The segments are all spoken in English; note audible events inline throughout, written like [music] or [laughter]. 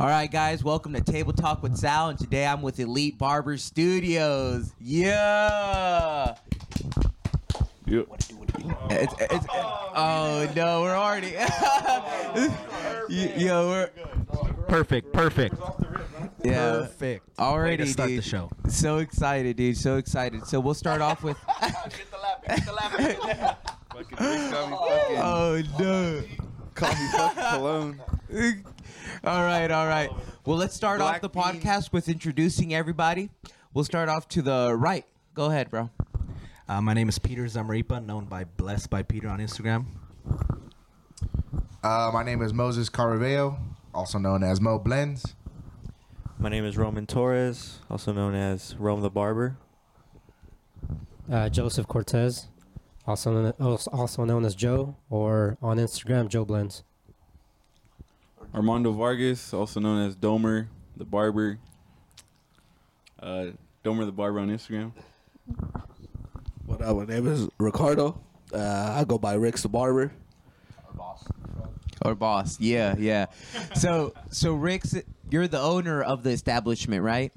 All right, guys, welcome to Table Talk with Sal, and today I'm with Elite Barber Studios. Yeah. Yep. It's, it's, oh no, we're already. [laughs] Yo, we're Perfect, perfect. yeah, Perfect. already, Way to start dude. the show. So excited, dude. So excited. So we'll start off with. [laughs] Fucking Rick got me fucking, oh no. [laughs] call me fucking cologne. All right, all right. Well, let's start off the bean. podcast with introducing everybody. We'll start off to the right. Go ahead, bro. Uh, my name is Peter Zamarripa, known by Blessed by Peter on Instagram. Uh, my name is Moses Caraveo, also known as Mo Blends. My name is Roman Torres, also known as Rome the Barber. Uh, Joseph Cortes, also known, also known as Joe, or on Instagram, Joe Blends. Armando Vargas, also known as Domer the Barber. Uh, Domer the Barber on Instagram. What up? My name is Ricardo. Uh, I go by Rick's the Barber. Or boss. Our boss, yeah, yeah. So, so Rick's, you're the owner of the establishment, right?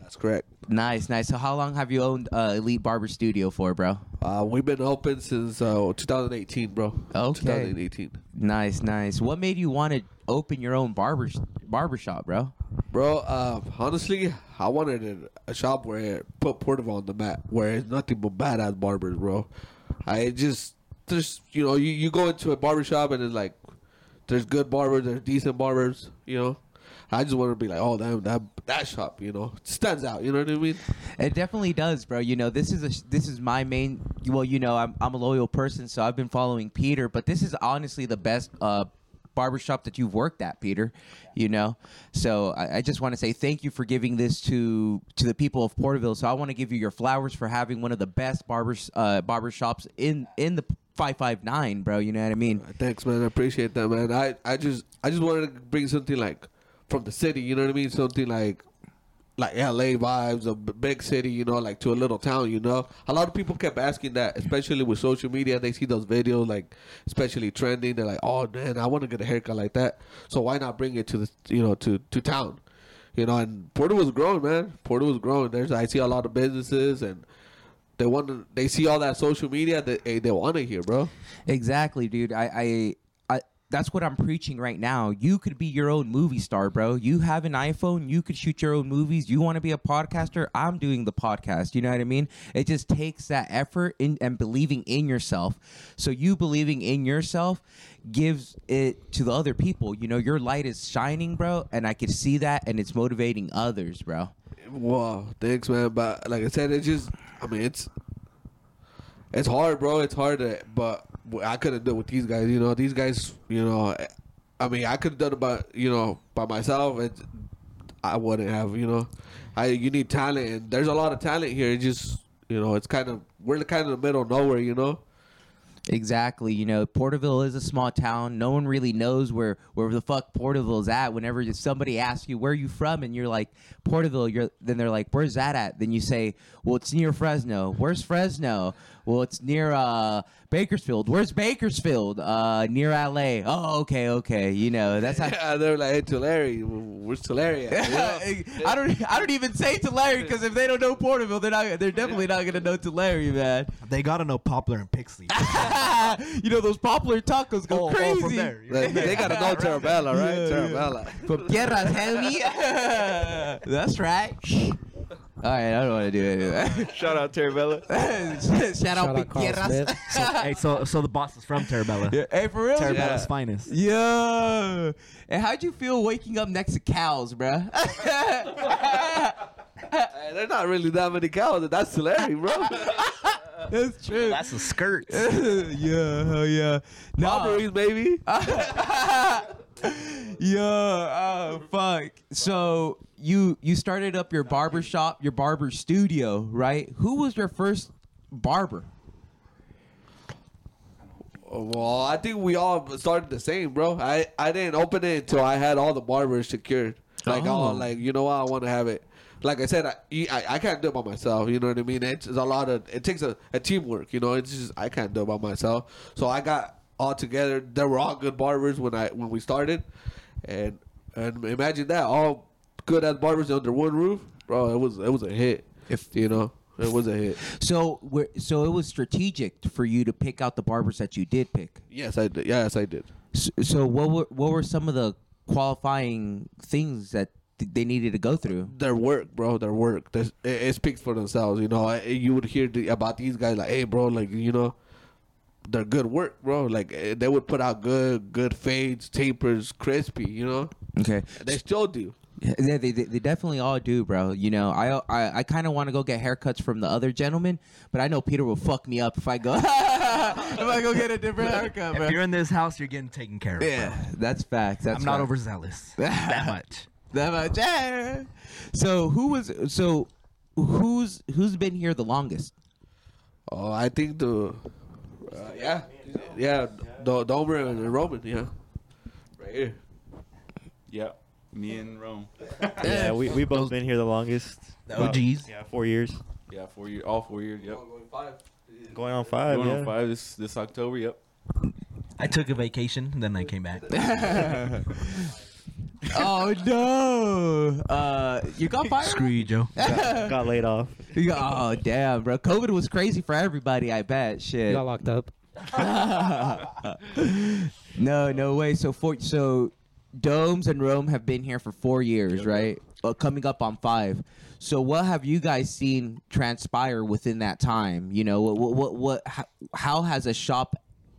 That's correct. Nice, nice. So, how long have you owned uh, Elite Barber Studio for, bro? Uh, we've been open since uh, 2018, bro. Okay. 2018. Nice, nice. What made you want to open your own barber barber shop, bro? Bro, uh, honestly, I wanted a, a shop where it put Porterville on the map, where it's nothing but badass barbers, bro. I just, there's, you know, you, you go into a barber shop and it's like, there's good barbers, there's decent barbers, you know. I just want to be like, oh, damn, that that shop, you know, stands out. You know what I mean? It definitely does, bro. You know, this is a this is my main. Well, you know, I'm I'm a loyal person, so I've been following Peter. But this is honestly the best uh, barbershop that you've worked at, Peter. You know, so I, I just want to say thank you for giving this to to the people of Porterville. So I want to give you your flowers for having one of the best barbers uh, barbershops in in the. 559 bro you know what i mean Thanks, man. I appreciate that, man. I, I just I just wanted to bring something like from the city. You know what I mean? Something like like LA vibes, a big city. You know, like to a little town. You know, a lot of people kept asking that, especially with social media. They see those videos, like especially trending. They're like, "Oh man, I want to get a haircut like that." So why not bring it to the you know to to town? You know, and Porter was growing, man. Porter was growing. There's I see a lot of businesses and. They want to. They see all that social media. That they, they want to hear, bro. Exactly, dude. I, I, that's what I'm preaching right now. You could be your own movie star, bro. You have an iPhone. You could shoot your own movies. You want to be a podcaster? I'm doing the podcast. You know what I mean? It just takes that effort in, and believing in yourself. So you believing in yourself gives it to the other people. You know, your light is shining, bro, and I can see that, and it's motivating others, bro. Wow, thanks, man. But like I said, it's just, I mean, it's it's hard, bro. It's hard, to, but I couldn't do it with these guys. You know, these guys, you know, I mean, I could have done it by, you know, by myself. It, I wouldn't have, you know. I you need talent, and there's a lot of talent here. It just, you know, it's kind of we're kind of in the middle of nowhere, you know. Exactly. You know, Porterville is a small town. No one really knows where where the fuck Porterville is at. Whenever somebody asks you where you from, and you're like Porterville, you're then they're like, "Where's that at?" Then you say, "Well, it's near Fresno." Where's Fresno? Well, it's near uh, Bakersfield. Where's Bakersfield? Uh, near LA. Oh, okay, okay. You know, that's how. [laughs] Yeah, they're like, hey, Tulare, where's Tulare at? You know? [laughs] I don't. I don't even say Tulare because if they don't know Porterville, they're not. They're definitely not gonna know Tulare, man. They gotta know Poplar and Pixley. [laughs] you know those popular tacos go Oh, oh, crazy. from there. They, they gotta know Terra Bella, right? Yeah, yeah. Terra Bella. From tierras, homie. That's right. All right, I don't want to do it. [laughs] Shout out Terra Bella. [laughs] Shout, Shout out, out Carl Piqueras. Smith. [laughs] so, hey, so so the boss is from Terra Bella. Yeah, hey, for real? Terra Bella's Yeah. finest. Yeah. And how'd you feel waking up next to cows, bruh? Hey, they're not really that many cows. That's Tulare, bro. That's true. That's a skirt. yeah, hell yeah. No. Robberies, baby. [laughs] yeah, oh fuck. So you you started up your barber shop, your barber studio, right? Who was your first barber? Well, I think we all started the same, bro. I, I didn't open it until I had all the barbers secured. Like, Oh. oh, like you know what? I want to have it. Like I said, I, I, I can't do it by myself. You know what I mean? It's, it's a lot of. It takes a, a teamwork. You know, it's just I can't do it by myself. So I got all together. They were all good barbers when I when we started, and And imagine that all good ass barbers under one roof, bro. It was it was a hit. If- you know, it was a hit. So, we're, so it was strategic for you to pick out the barbers that you did pick. Yes, I did. Yes, I did. So, so what were what were some of the qualifying things that th- they needed to go through? Their work, bro. Their work. It, it speaks for themselves. You know, I, you would hear the, about these guys like, hey, bro, like you know, they're good work, bro. Like eh, they would put out good, good fades, tapers, crispy. You know, Okay, they still do. yeah, they, they they definitely all do, bro. You know, I I, I kind of want to go get haircuts from the other gentleman, but I know Peter will fuck me up if I go [laughs] if I go get a different haircut, bro. If you're in this house, you're getting taken care of. bro. Yeah, that's facts. That's I'm not facts. overzealous [laughs] that much. that much. Yeah. So who was so who's who's been here the longest? Oh, I think the, uh, yeah, yeah, the Domer and Roman, yeah, right here. Yeah, me and Rome. [laughs] Yeah, we we both been here the longest. The About- OGs. Yeah, four years. Yeah, four years. all four years. Yep. Going on five. Going yeah. on five this this October. Yep. I took a vacation, then I came back. [laughs] [laughs] oh no! Uh, you got fired. Screw you, Joe. Got, got laid off. You got- oh damn, bro! COVID was crazy for everybody. I bet. You Shit. got locked up. [laughs] no, no way. So for so Domes and Rome have been here for four years, right? Uh, coming up on five. So what have you guys seen transpire within that time? You know, what what what, what how, how has a shop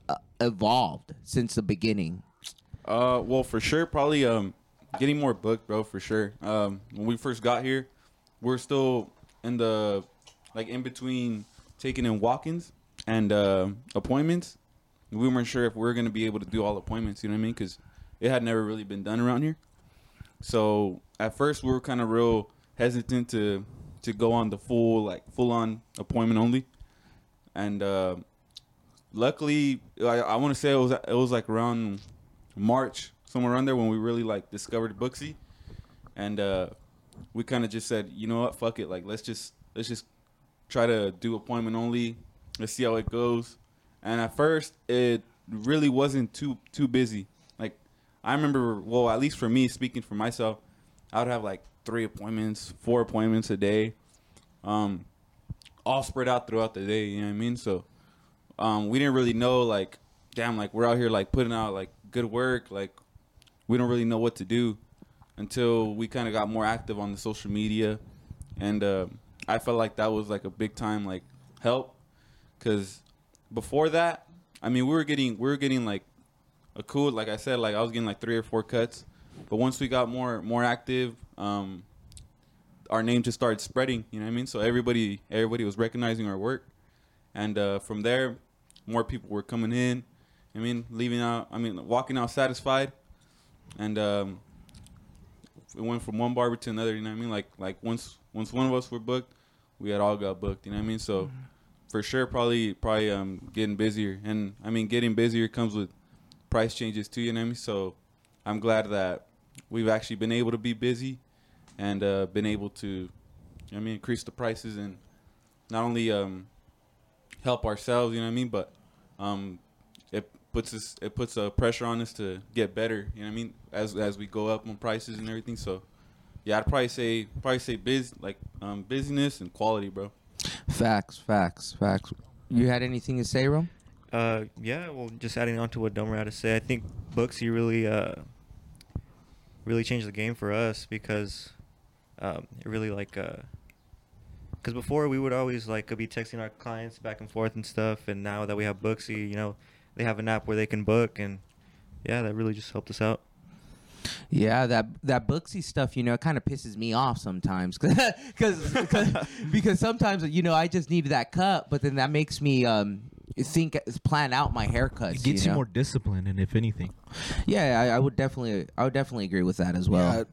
uh, evolved since the beginning? Uh, well, for sure, probably um, getting more booked, bro. For sure. Um, when we first got here, we're still in the like in between taking in walk-ins and uh, appointments. We weren't sure if we were gonna be able to do all appointments. You know what I mean? Because it had never really been done around here. So at first, we were kind of real hesitant to to go on the full like full on appointment only, and uh, luckily, I, I want to say it was it was like around March somewhere around there when we really like discovered Booksy, and uh, we kind of just said, you know what, fuck it, like let's just let's just try to do appointment only. Let's see how it goes. And at first, it really wasn't too too busy. Like I remember, well, at least for me, speaking for myself, I would have like three appointments, four appointments a day, um, all spread out throughout the day. You know what I mean? So um, we didn't really know like, damn, like we're out here like putting out like good work, like we don't really know what to do until we kind of got more active on the social media, and uh, I felt like that was like a big time like help, because before that, I mean we were getting we were getting like a cool like I said like I was getting like three or four cuts, but once we got more more active, um, our name just started spreading. You know what I mean? So everybody everybody was recognizing our work, and uh, from there, more people were coming in. I mean, leaving out. I mean, walking out satisfied, and um, it went from one barber to another. You know what I mean? Like like once once one of us were booked, we had all got booked. You know what I mean? So for sure, probably probably um getting busier, and I mean getting busier comes with price changes too. You know what I mean? So I'm glad that we've actually been able to be busy and uh, been able to, you know I mean, increase the prices and not only um, help ourselves, you know what I mean, but um, it puts us it puts a pressure on us to get better, you know what I mean, as as we go up on prices and everything. So yeah, I'd probably say probably say biz like um, busyness and quality, bro. Facts, facts, facts. You had anything to say, Rome? Uh, yeah. Well, just adding on to what Domer had to say, I think Booksy really, uh, really changed the game for us because um, it really like, uh because before we would always like be texting our clients back and forth and stuff, and now that we have Booksy, you know, they have an app where they can book, and yeah, that really just helped us out. Yeah, that that Booksy stuff, you know, it kind of pisses me off sometimes, [laughs] because because [laughs] because sometimes you know I just need that cut, but then that makes me um think plan out my haircuts. It gets you, know? more discipline, and if anything, Yeah, I, I would definitely, I would definitely agree with that as well. Yeah,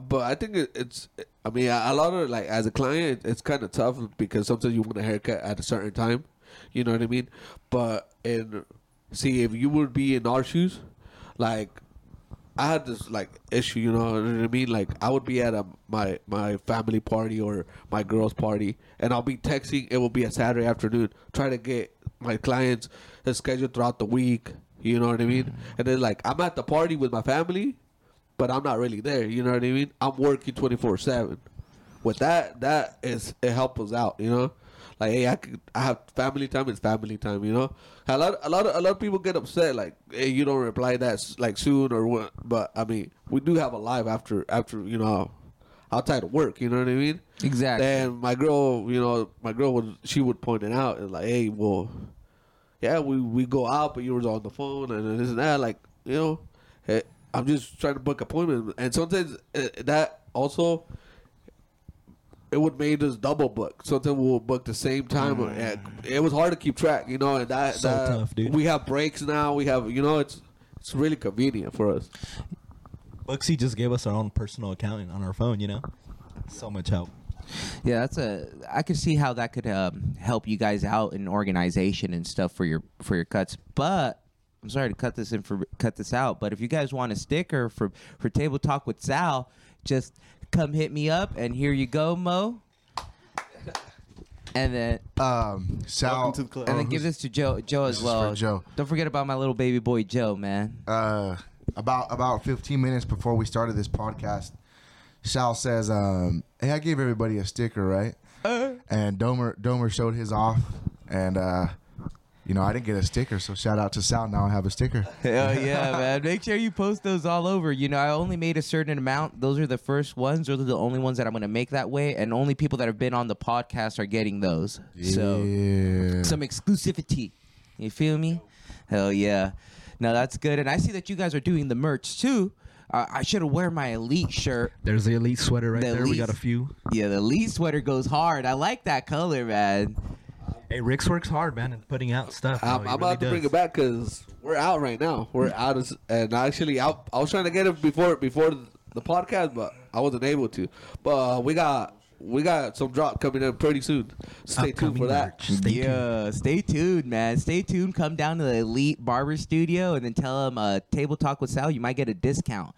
but I think it, it's. I mean, a lot of like as a client, it's kind of tough because sometimes you want a haircut at a certain time. You know what I mean? But in see, if you would be in our shoes, like I had this like issue. You know what I mean? Like I would be at a my my family party or my girl's party, and I'll be texting. It will be a Saturday afternoon. Try to get my clients scheduled throughout the week. You know what I mean? Mm-hmm. And then like I'm at the party with my family, but I'm not really there. You know what I mean? I'm working 24 seven. With that, that is it helps us out. You know, like hey, I could, I have family time. It's family time. You know, a lot a lot of a lot of people get upset like hey, you don't reply that like soon or what. But I mean, we do have a life after after you know outside of work. You know what I mean? Exactly. And my girl, you know, my girl would she would point it out and like, hey, well, yeah, we we go out, but you was on the phone and this and that. Like, you know, hey, I'm just trying to book appointment, and sometimes eh, that also it would made us double book. Sometimes we'll book the same time. and It was hard to keep track, you know, and that, So that- tough, dude. We have breaks now. We have, you know, it's it's really convenient for us. Booksy just gave us our own personal account on our phone. You know, so much help. Yeah, that's a. I could see how that could um, help you guys out in organization and stuff for your for your cuts. But I'm sorry to cut this in for cut this out. But if you guys want a sticker for for Table Talk with Sal, just come hit me up and here you go, Mo. And then Um, Sal. Welcome to the club. and then give this to Joe Joe as is well. for Joe. Don't forget about my little baby boy Joe, man. uh, about about 15 minutes before we started this podcast, Sal says, um, "Hey, I gave everybody a sticker, right?" And Domer Domer showed his off, and uh, you know I didn't get a sticker, so shout out to Sal. Now I have a sticker. [laughs] Hell yeah, man. Make sure you post those all over. You know, I only made a certain amount. Those are the first ones. Those are the only ones that I'm going to make that way. And only people that have been on the podcast are getting those. So, some exclusivity. You feel me? Hell yeah. Now that's good. And I see that you guys are doing the merch too. Uh, I should have wear my elite shirt. There's the elite sweater right The there. We got a few. Yeah, the elite sweater goes hard. I like that color, man. Hey, Rick's works hard, man, in putting out stuff. I'm, bro. I'm really about to bring it back because we're out right now. We're out, of, and actually, I, I was trying to get it before before the podcast, but I wasn't able to. But uh, we got we got some drop coming in pretty soon. Stay tuned Upcoming for that. merch. Stay tuned. yeah, stay tuned, man. Stay tuned. Come down to the Elite Barber Studio and then tell them uh, Table Talk with Sal. You might get a discount.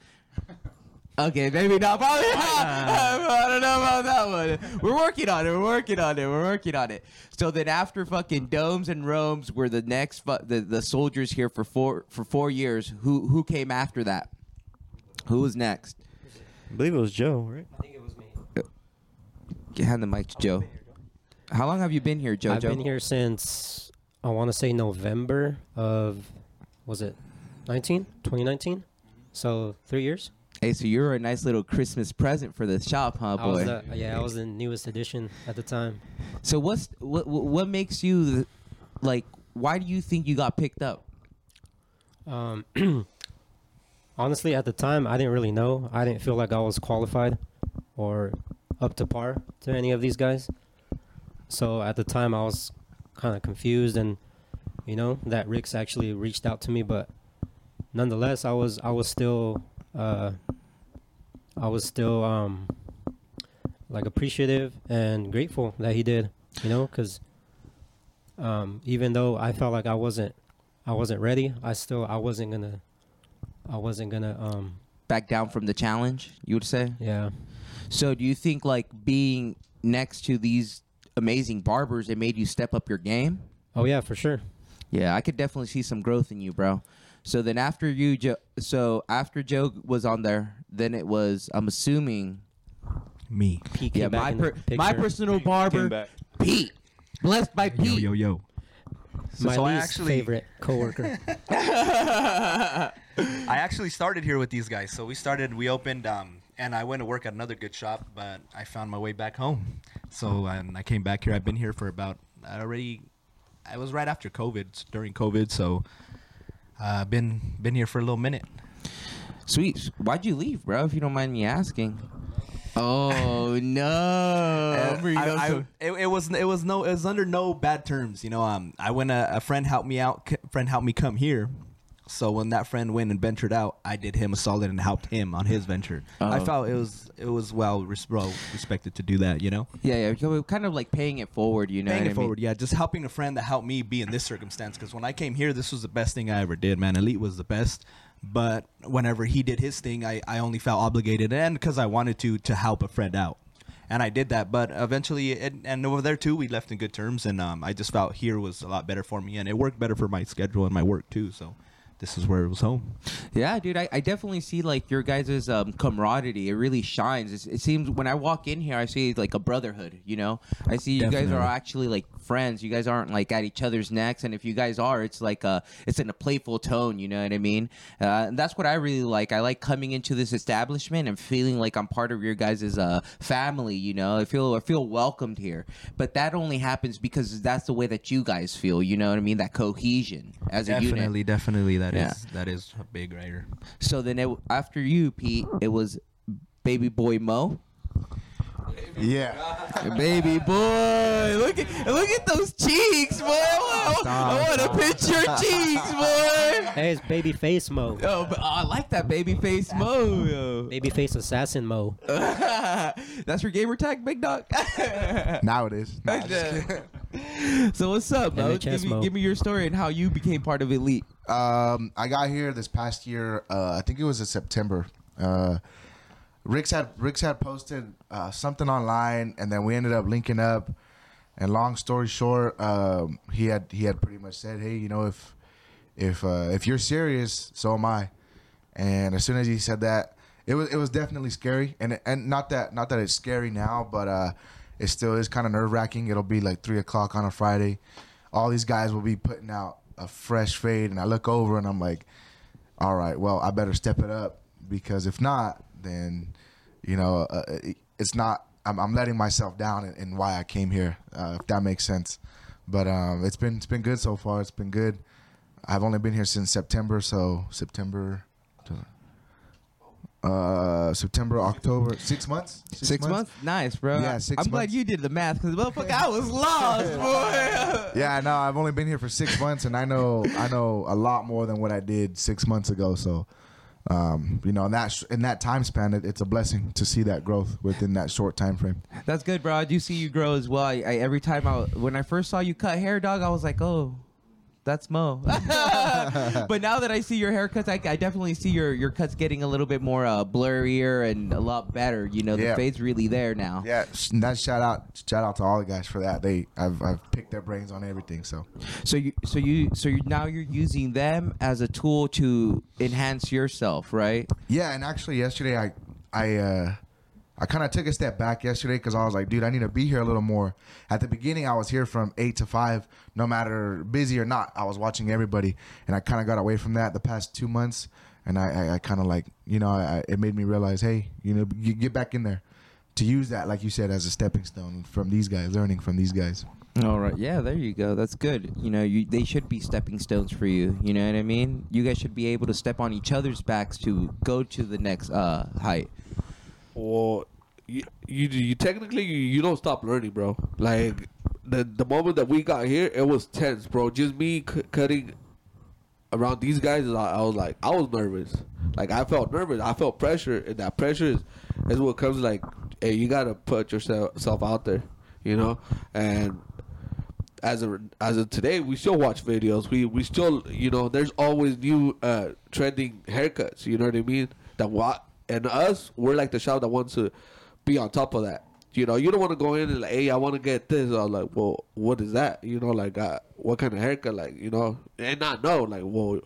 Okay, maybe not. [laughs] Probably not. I don't know about that one. We're working on it. We're working on it. We're working on it. So then, after fucking domes and roams, were the next fu- the the soldiers here for four for four years. Who who came after that? Who was next? I believe it was Joe, right? I think it was me. Uh, hand the mic to Joe. How long have you been here, Joe? I've been here since I want to say November of was it 19 2019 so three years Hey, so you're a nice little Christmas present for the shop, huh, I was boy? the, yeah I was the newest edition at the time So what's what what what makes you like? Why do you think you got picked up? um, [clears throat] honestly at the time I didn't really know I didn't feel like I was qualified or up to par to any of these guys so at the time I was kind of confused and you know that Rick's actually reached out to me but nonetheless I was I was still uh, I was still um, like appreciative and grateful that he did you know because um, even though I felt like I wasn't I wasn't ready I still I wasn't gonna I wasn't gonna um Back down from the challenge, you would say. yeah So do you think like being next to these amazing barbers, it made you step up your game? oh yeah for sure Yeah, I could definitely see some growth in you, bro. So then after you, Joe, so after Joe was on there, then it was. I'm assuming. Me. He Yeah, back my in the per, my picture. personal Came barber, back. Pete, blessed by Yo, Pete. yo, yo. So, my so I least actually, favorite coworker [laughs] I actually started here with these guys. So we started, we opened, um, and I went to work at another good shop, but I found my way back home. So um, I came back here. I've been here for about I already. I was right after COVID, during COVID. So uh, been been here for a little minute. Sweet. Why'd you leave, bro? If you don't mind me asking. Oh [laughs] no! Uh, I- I- it, it was it was no it was under no bad terms. You know, um, I went a, a friend helped me out. c- Friend helped me come here. So when that friend went and ventured out, I did him a solid and helped him on his venture. I Oh. felt it was it was well, res- well respected to do that. You know, yeah, yeah. you're Kind of like paying it forward, you know. paying it I mean? forward. Yeah, just helping a friend that helped me be in this circumstance. Because when I came here, this was the best thing I ever did. Man, Elite was the best. But whenever he did his thing, I, I only felt obligated and because I wanted to to help a friend out. And I did that, but eventually, it, and over there too, we left in good terms. And um, I just felt here was a lot better for me, and it worked better for my schedule and my work too. So this is where it was home. Yeah, dude, I, I definitely see like your guys' um, camaraderie. It really shines. It's, it seems when I walk in here, I see like a brotherhood. You know, I see you guys are actually like friends. You guys aren't like at each other's necks, and if you guys are, it's like a it's in a playful tone. You know what I mean? Uh, and that's what I really like. I like coming into this establishment and feeling like I'm part of your guys' uh, family. You know, I feel I feel welcomed here. But that only happens because that's the way that you guys feel. You know what I mean? That cohesion as a unit. Definitely, definitely, that is Yeah. that is a big writer. So then it, after you, Pete, it was baby boy Mo. Yeah. Baby boy, look at look at those cheeks, boy. I want, I want to pinch your cheeks, boy. Hey, it's baby face Mo. Oh, but I like that baby face Mo. yo. Baby face assassin Mo. [laughs] That's your gamer tag, big dog. [laughs] Now it is. Nah, [laughs] so what's up, Mo? Give me, Mo. give me your story and how you became part of Elite. Um, I got here this past year. Uh, I think it was in September. Uh, Rick's had Rick's had posted uh, something online, and then we ended up linking up. And long story short, um, he had he had pretty much said, "Hey, you know, if if uh, if you're serious, so am I." And as soon as he said that, it was it was definitely scary, and and not that not that it's scary now, but uh, it still is kind of nerve wracking. It'll be like three o'clock on a Friday. All these guys will be putting out a fresh fade, and I look over and I'm like, all right, well, I better step it up because if not, then you know uh, it- it's not. I'm, I'm letting myself down in, in why I came here, uh, if that makes sense. But um, it's been it's been good so far. It's been good. I've only been here since September, so September, uh, September, October, six months. Six, months? Nice, bro. Yeah, six I'm glad you did the math because motherfucker, I was lost, [laughs] boy. Yeah, no, I've only been here for six months, and I know I know a lot more than what I did six months ago. So, um, you know, in that sh- in that time span, it, it's a blessing to see that growth within that short time frame. That's good, bro. I do see you grow as well. I, I, every time I, when I first saw you cut hair, dog, I was like, oh, that's Mo. [laughs] but now that I see your haircuts, I, I definitely see your, your cuts getting a little bit more uh, blurrier and a lot better. You know, the Yeah. fade's really there now. Yeah, that shout out shout out to all the guys for that. They I've I've picked their brains on everything. So So you, so you, so you now you're using them as a tool to enhance yourself, right? yeah, and actually yesterday I I uh, I kind of took a step back yesterday because I was like, dude, I need to be here a little more. At the beginning, I was here from eight to five, no matter busy or not. I was watching everybody, and I kind of got away from that the past two months. And I, I, I kind of like, you know, I, it made me realize, hey, you know, you get back in there to use that, like you said, as a stepping stone from these guys, learning from these guys. All right. Yeah, there you go. That's good. You know, you they should be stepping stones for you. You know what I mean? You guys should be able to step on each other's backs to go to the next uh height. Well, you, you you technically you, you don't stop learning, bro. Like the the moment that we got here, it was tense, bro. Just me c- cutting around these guys, I, was like, I was nervous. Like I felt nervous. I felt pressure, and that pressure is is what comes like, hey, you gotta put yourself self out there, you know. And as of as of today, we still watch videos. We we still, you know, there's always new uh trending haircuts. You know what I mean? That what and us, we're like the shop that wants to be on top of that. You know, you don't want to go in and like, hey, I want to get this. I'm like, well, what is that? You know, like, uh, what kind of haircut? Like, you know, and not know, like, well,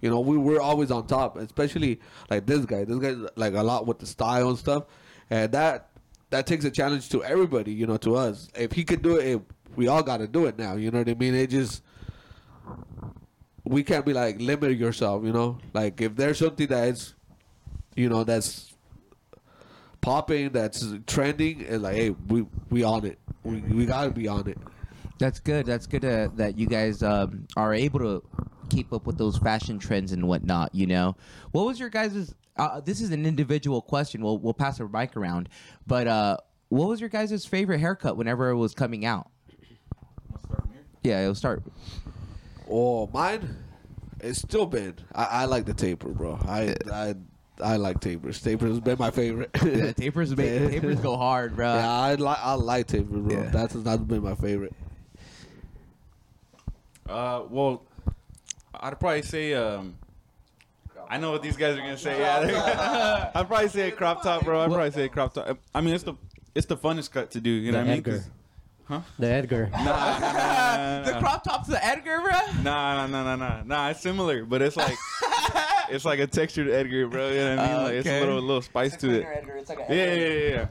you know, we we're always on top, especially like this guy. This guy's like a lot with the style and stuff, and that that takes a challenge to everybody. You know, to us. If he could do it, it we all got to do it now. You know what I mean? It just we can't be like limit yourself. You know, like if there's something that is, you know, that's popping, that's trending, and like, hey, we we on it. We we gotta be on it. That's good. That's good uh, that you guys um, are able to keep up with those fashion trends and whatnot. You know, what was your guys' Uh, this is an individual question. We'll we'll pass our mic around, but uh, what was your guys' favorite haircut whenever it was coming out? Yeah, it'll start. Oh, mine, it's still been. I, I like the taper, bro. I I I like tapers. Tapers has been my favorite. [laughs] Yeah, tapers, make, [laughs] tapers go hard, bro. Yeah, I like I like tapers, bro. Yeah. That's that's been my favorite. Uh, well, I'd probably say um. I know what these guys are gonna say. Yeah, [laughs] I'd probably say a crop top, bro. I'd probably say a crop top. I mean, it's the it's the funnest cut to do. You know The what I mean? Edgar. 'Cause- The Edgar. Nah, nah, nah, nah, the nah. crop top's the Edgar, bro. Nah, nah, nah, nah, nah. Nah, it's similar, but it's like it's like a textured Edgar, bro. You know what I mean? Like it's okay. a little little spice to it. Edgar, It's like Yeah, yeah, yeah, yeah, yeah.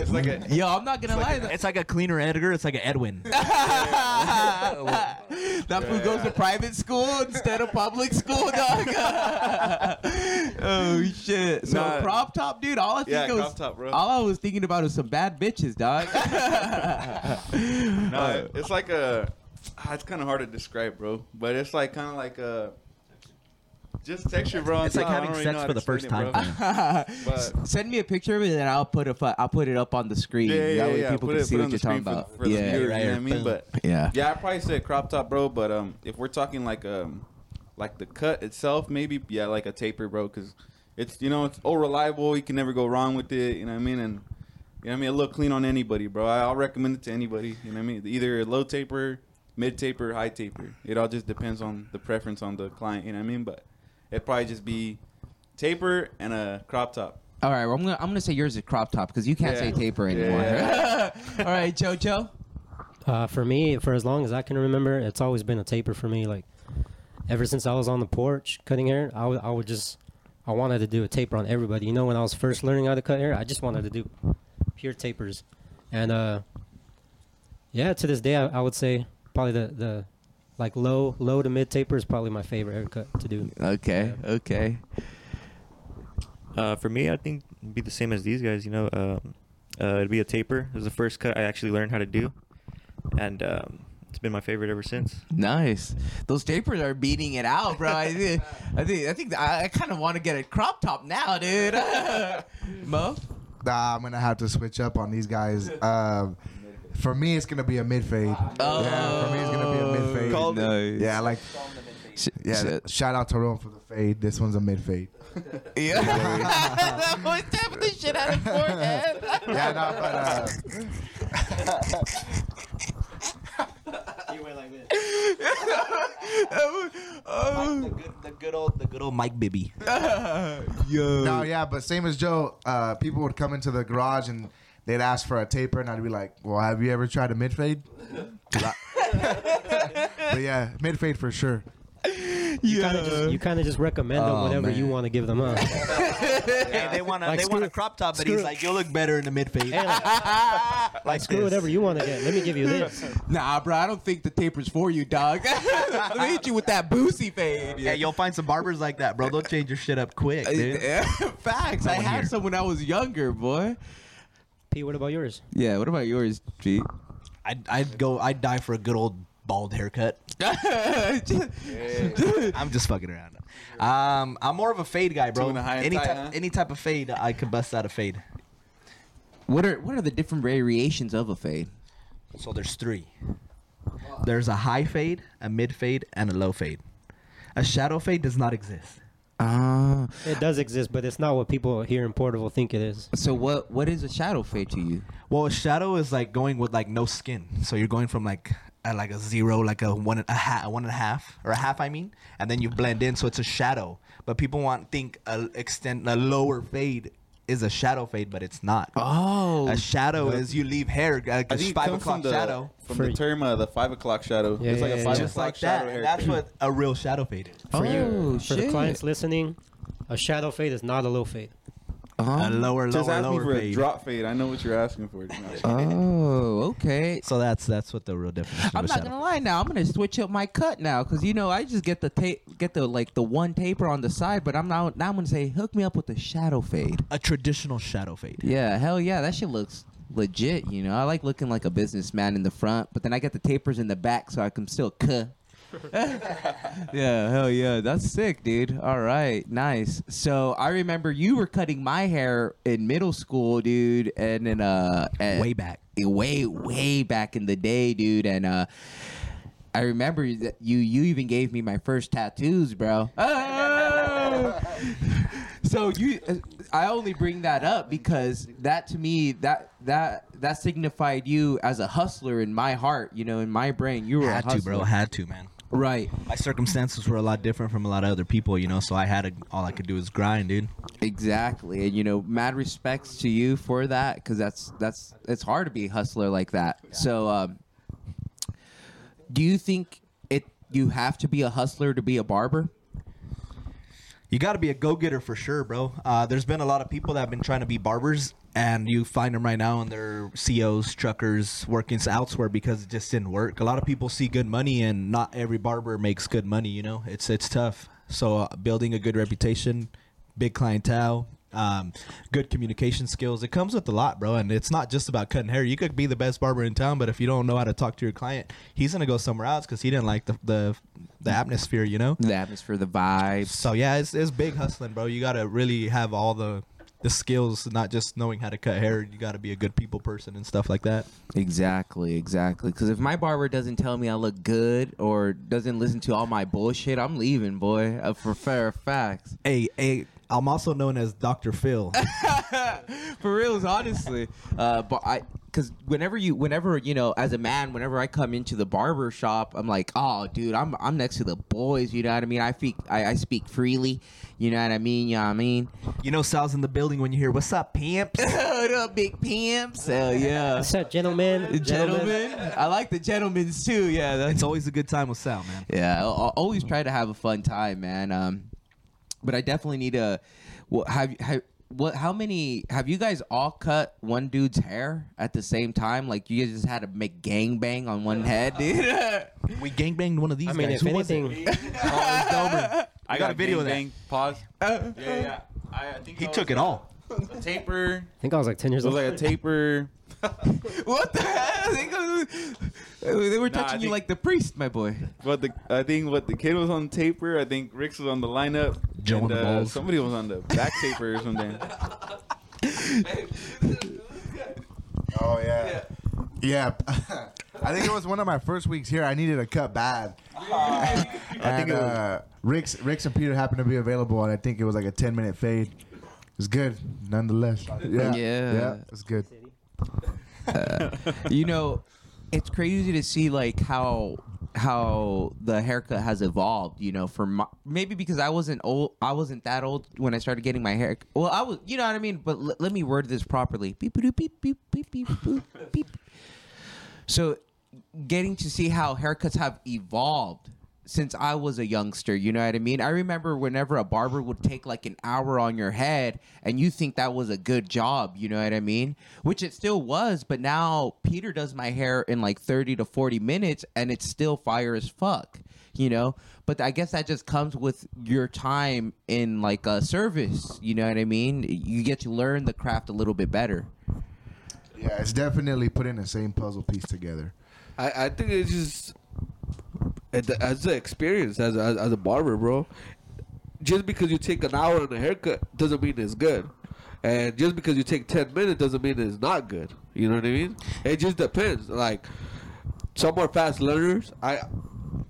It's like a [laughs] Yo, I'm not gonna lie. that It's like a cleaner Edgar. It's like an Edwin. [laughs] that fool goes to private school instead of public school, dog. [laughs] oh shit! So Nah. crop top, dude. All I think Yeah, was, crop top, bro. all I was thinking about was some bad bitches, dog. no, it's like a. ah, It's kind of hard to describe, bro. But it's like kind of like a. Just texture, bro. It's like having sex for the first time. [laughs] But Send me a picture of it, and I'll put a fu- I'll put it up on the screen. yeah, yeah, that way yeah. people put can it, see what on you're the screen talking for, about. for the yeah, viewers, right you know what I mean? But yeah. yeah, I probably say crop top, bro. But um, if we're talking like um, like the cut itself, maybe yeah, like a taper, bro, because it's you know it's all reliable. You can never go wrong with it. You know what I mean? And you know what I mean? It look clean on anybody, bro. I- I'll recommend it to anybody. You know what I mean? Either a low taper, mid taper, high taper. It all just depends on the preference on the client. You know what I mean? But it'd probably just be taper and a crop top. All right, well, I'm gonna I'm gonna say yours is crop top because you can't Yeah. say taper anymore. yeah, [laughs] All right, JoJo. Uh, for me, for as long as I can remember, it's always been a taper for me. Like ever since I was on the porch cutting hair, I would I would just I wanted to do a taper on everybody. You know, when I was first learning how to cut hair, I just wanted to do pure tapers, and uh, yeah, to this day, I, I would say probably the the like low low to mid taper is probably my favorite haircut to do. Okay, okay. Uh, for me, I think it'd be the same as these guys. You know, um, uh, it'd be a taper. It was the first cut I actually learned how to do, and um, it's been my favorite ever since. Nice. Those tapers are beating it out, bro. I think [laughs] I think I think I, I kind of want to get a crop top now, dude. [laughs] Mo. Nah, I'm gonna have to switch up on these guys. Um, for me, it's gonna be a mid fade. Oh, Yeah, for me, it's gonna be a mid fade. Called it. Nice. Yeah, like Sh- yeah. shit. Shout out to Rome for the fade. This one's a mid fade. Yeah. that boy's tapping the shit out of forehead. [laughs] Yeah, no, but uh, oh, [laughs] the, good, the good old the good old Mike Bibby. [laughs] yo. no, yeah, but same as Joe. Uh, people would come into the garage and they'd ask for a taper, and I'd be like, "Well, have you ever tried a mid fade?" [laughs] [laughs] but yeah, mid fade for sure. You kind of just you kind of just recommend them Oh, whenever you want to give them up. Hey, they want a Like, they want a screw- crop top, but screw- he's like, you'll look better in the mid fade. Hey, like, [laughs] like screw this. whatever you want to get. Let me give you this. Nah, bro, I don't think the taper's for you, dog. Let me hit you with that boosie fade. Yeah, you'll find some barbers like that, bro. They'll change your shit up quick, uh, dude. Facts. I had here. some when I was younger, boy. P, what about yours? Yeah. What about yours, G? I'd, I'd go. I'd die for a good old bald haircut. [laughs] I'm just fucking around. Um, I'm more of a fade guy, bro. Two and a high and Any tight, type, huh? any type of fade, I could bust out a fade. what are what are the different variations of a fade? So there's three. There's a high fade, a mid fade, and a low fade. A shadow fade does not exist. Ah. It does exist, but it's not what people here in Porterville think it is. so what what is a shadow fade to you? Well, a shadow is like going with like no skin. So you're going from like a, like a zero, like a one, a, ha- a one and a half, or a half, I mean, and then you blend in. So it's a shadow. But people want think a extend a lower fade is a shadow fade, but it's not. Oh. A shadow is you leave hair, like I a think it five comes o'clock from the, shadow. from For- the term of the five o'clock shadow. Yeah, it's like yeah, a five. Just o'clock like that. shadow And that's what a real shadow fade is. For, you, Oh, for the clients listening, a shadow fade is not a low fade. Uh-huh. A lower, Just lower, ask me lower for a drop fade. I know what you're asking for. [laughs] Oh, okay. So that's that's what the real definition I'm not gonna lie. Now I'm gonna switch up my cut now because you know I just get the tape, get the like the one taper on the side, but I'm now now I'm gonna say hook me up with the shadow fade. a traditional shadow fade. Yeah, hell yeah, that shit looks legit. You know, I like looking like a businessman in the front, but then I get the tapers in the back so I can still cut. [laughs] yeah, hell yeah, that's sick, dude. All right, nice. So I remember you were cutting my hair in middle school, dude, and then uh, at- Way back. way way back in the day, dude, and uh. I remember that you you even gave me my first tattoos, bro. Oh! [laughs] so you I only bring that up because that to me that that that signified you as a hustler in my heart, you know, in my brain. You were a Had to, hustler. bro. Had to, man. Right. My circumstances were a lot different from a lot of other people, you know. So I had to, all I could do was grind, dude. Exactly, and you know, mad respects to you for that because that's that's it's hard to be a hustler like that. So, um, do you think it you have to be a hustler to be a barber? You got to be a go getter for sure, bro. Uh, there's been a lot of people that have been trying to be barbers, and you find them right now, and they're COs, truckers, working elsewhere because it just didn't work. A lot of people see good money, and not every barber makes good money. You know, it's it's tough. So uh, building a good reputation, big clientele, um, good communication skills, it comes with a lot, bro. And it's not just about cutting hair. You could be the best barber in town, but if you don't know how to talk to your client, he's gonna go somewhere else because he didn't like the the, the atmosphere. You know. The atmosphere, the vibe. So yeah, it's, it's big hustling, bro. You gotta really have all the the skills, not just knowing how to cut hair. You gotta be a good people person and stuff like that. Exactly, exactly. Because if my barber doesn't tell me I look good or doesn't listen to all my bullshit, I'm leaving, boy. Uh, for fair facts. Hey, hey, I'm also known as Dr. Phil. [laughs] for reals, honestly. Uh, but I, because whenever you, whenever you know, as a man, whenever I come into the barber shop, I'm like, oh, dude, I'm I'm next to the boys. You know what I mean? I speak, I, I speak freely. You know what I mean? You know what I mean? you know, Sal's in the building when you hear "What's up, pimps?" [laughs] what up, big pimps? Hell yeah. What's up, gentlemen? Gentlemen, I like the gentlemen's too. Yeah, that's It's always a good time with Sal, man. Yeah, I'll, I'll always try to have a fun time, man. Um, but I definitely need a. Well, have have what? How many have you guys all cut one dude's hair at the same time? Like you guys just had to make gang bang on one head, [laughs] dude. We gangbanged one of these I mean, guys. if Who was it? anything, [laughs] I got a video of that. gang, Pause. Uh, yeah, yeah. I, I think He I took it all. A taper. I think I was like 10 years old. It years was old. like a taper. [laughs] what the hell? They go- They were Nah, touching you think- like the priest, my boy. But the I think what the kid was on taper. I think Ricks was on the lineup. Joe and, on the uh, balls. Somebody was on the back taper or something. [laughs] Oh yeah. Yeah. [laughs] I think it was one of my first weeks here. I needed a cut bad. and think it was- uh, Rick's, Rick's and Peter happened to be available, and I think it was like a 10 minute fade. It was good, nonetheless. Yeah. Yeah. Yeah. It was good. you know, it's crazy to see like how how the haircut has evolved. You know, for my, maybe because I wasn't old, I wasn't that old when I started getting my hair. Well, I was, you know what I mean. But l- let me word this properly. Beep beep beep beep beep beep. So, getting to see how haircuts have evolved since I was a youngster, you know what I mean? I remember whenever a barber would take like an hour on your head and you think that was a good job, you know what I mean? Which it still was, but now Peter does my hair in like 30 to 40 minutes and it's still fire as fuck, you know? But I guess that just comes with your time in like a service, you know what I mean? You get to learn the craft a little bit better. Yeah, it's definitely putting the same puzzle piece together. I, I think it's just it- as an experience as a, as a barber, bro. Just because you take an hour on a haircut doesn't mean it's good, and just because you take ten minutes doesn't mean it's not good. You know what I mean? It just depends. Like some are fast learners. I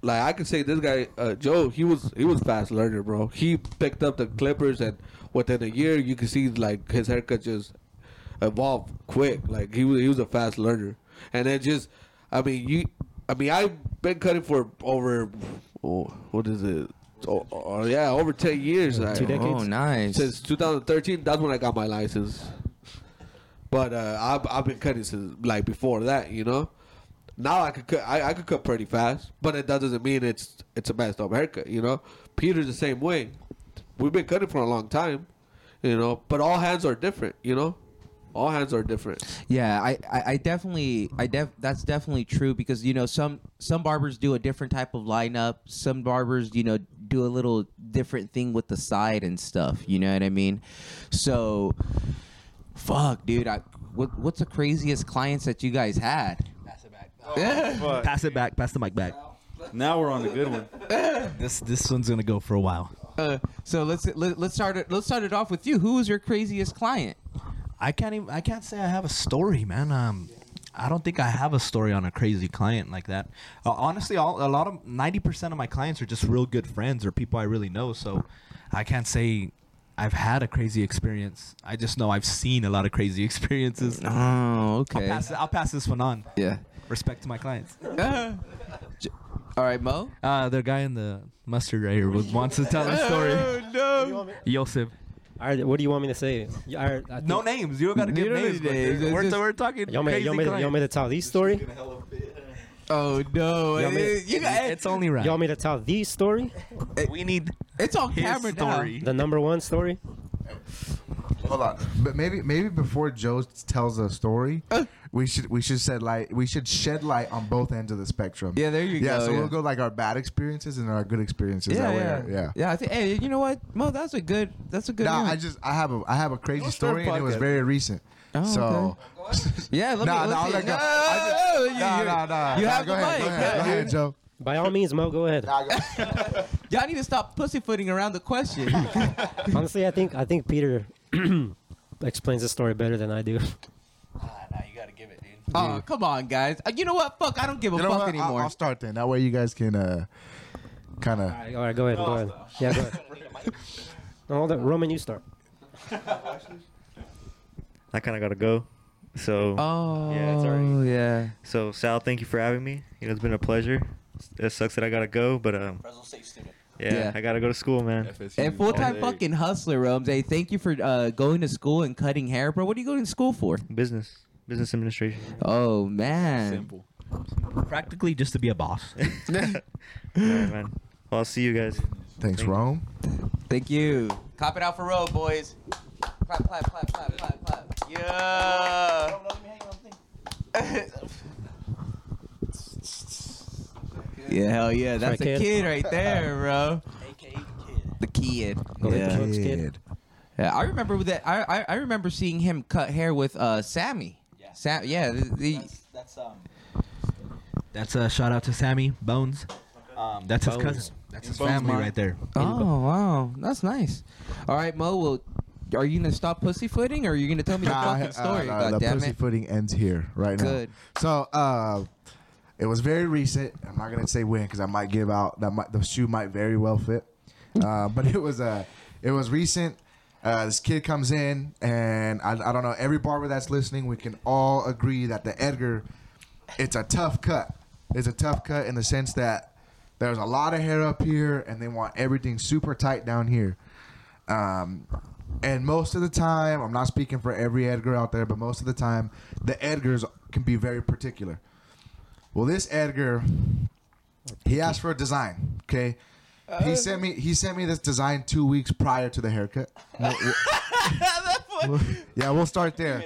like I can say this guy uh, Joe. He was he was fast learner, bro. He picked up the clippers, and within a year, you can see like his haircut just evolved quick. Like he was he was a fast learner, and it just I mean you I mean I've been cutting for over oh, what is it? Oh, oh, yeah, over ten years. Two like, decades. Oh, nice. since 2013. That's when I got my license. But uh, I've I've been cutting since like before that, you know. Now I could cut. I, I could cut pretty fast, but it that doesn't mean it's it's a messed up haircut, you know. Peter's the same way. We've been cutting for a long time, you know. But all hands are different, you know. All hands are different. Yeah, I, I, I definitely, I def, that's definitely true because you know some some barbers do a different type of lineup. Some barbers, you know, do a little different thing with the side and stuff. You know what I mean? So, fuck, dude. I, what what's the craziest clients that you guys had? Pass it back. [laughs] Fuck. Pass it back. Pass the mic back. Now we're on the good one. [laughs] This this one's gonna go for a while. Uh, so let's let, let's start it. Let's start it off with you. Who was your craziest client? I can't even. I can't say I have a story, man. Um, I don't think I have a story on a crazy client like that. Uh, honestly, all, a lot of ninety percent of my clients are just real good friends or people I really know. So I can't say I've had a crazy experience. I just know I've seen a lot of crazy [laughs] experiences. Oh, I'll okay. pass. I'll pass this one on. Yeah. Respect to my clients. [laughs] All right, Mo. Uh, the guy in the mustard right here was, wants to tell a story. [laughs] no. Yosef. All right, what do you want me to say? You- I, I think- No names. You don't gotta You give don't names. need but names. We're, It's we're, just- we're talking You want me, crazy you want me, to, you want me to tell the story? Oh no. Yeah, I mean- you got, It's only right. You want me to tell the story? we need it's on his camera now. story. The number one story? Oh. Hold on, but maybe maybe before Joe tells a story, Uh. we should we should shed light. We should shed light on both ends of the spectrum. Yeah, there you yeah, go. so yeah. So we'll go like our bad experiences and our good experiences. Yeah, that yeah, way, yeah. yeah. I think. Hey, you know what, Mo? That's a good. That's a good. Nah, one. I just I have a I have a crazy Let's story and it was very recent. Oh, so yeah. [laughs] Let Nah, me. nah, let let me go. no, I just- no, you- nah, you- nah, nah. You nah, have go the ahead, mic. Go ahead, go ahead, [laughs] Joe. By all means, Mo, go ahead. Nah, go- [laughs] Y'all need to stop pussyfooting around the question. Honestly, I think I think Peter [clears throat] explains the story better than I do. Nah, you gotta give it, dude. oh, come on, guys. Uh, You know what? Fuck. I don't give a You know fuck what? I'll, anymore. I'll start then. That way you guys can uh, kind of. All right, all right, go ahead, go ahead. Yeah, go [laughs] ahead. No, hold on, Roman, you start. I kind of gotta go. So oh, Yeah, it's already- yeah. so Sal, thank you for having me. You know, it's been a pleasure. It sucks that I gotta go, but um, yeah, Yeah. I gotta go to school, man. FSU And full time fucking hustler, Rums. Hey, thank you for uh, going to school and cutting hair, bro. What are you going to school for? Business, business administration. Oh man. Simple. Practically just to be a boss. [laughs] All right, man. Well, I'll see you guys. Thanks, Thank you. Rome. Thank you. Cop it out for road, boys. Clap, clap, clap, clap, clap, clap. Yeah. [laughs] yeah, hell yeah. That's Right, a kid? kid right there, [laughs] bro. The kid. Go ahead, Yeah. Brooks, kid. Yeah, I remember that. I, I I remember seeing him cut hair with uh Sammy. Yeah. Sam. Yeah. The, the, That's um. That's a shout out to Sammy Bones. Um, that's his cousin. That's his Bones family mom. right there. oh wow, that's nice. All right, Mo. Well, are you gonna stop pussyfooting, or are you gonna tell me the Nah, fucking story? uh, God the damn it. pussyfooting ends here right now. Good. So, uh, it was very recent. I'm not gonna say when because I might give out that might, the shoe might very well fit. Uh, but it was uh, it was recent. Uh, this kid comes in, and I, I don't know. Every barber that's listening, we can all agree that the Edgar, it's a tough cut. It's a tough cut in the sense that there's a lot of hair up here, and they want everything super tight down here. Um, and most of the time, I'm not speaking for every Edgar out there, but most of the time, the Edgars can be very particular. Well, this Edgar, he asked for a design. Okay, he sent me he sent me this design two weeks prior to the haircut. [laughs] We'll- we'll- yeah, we'll start there.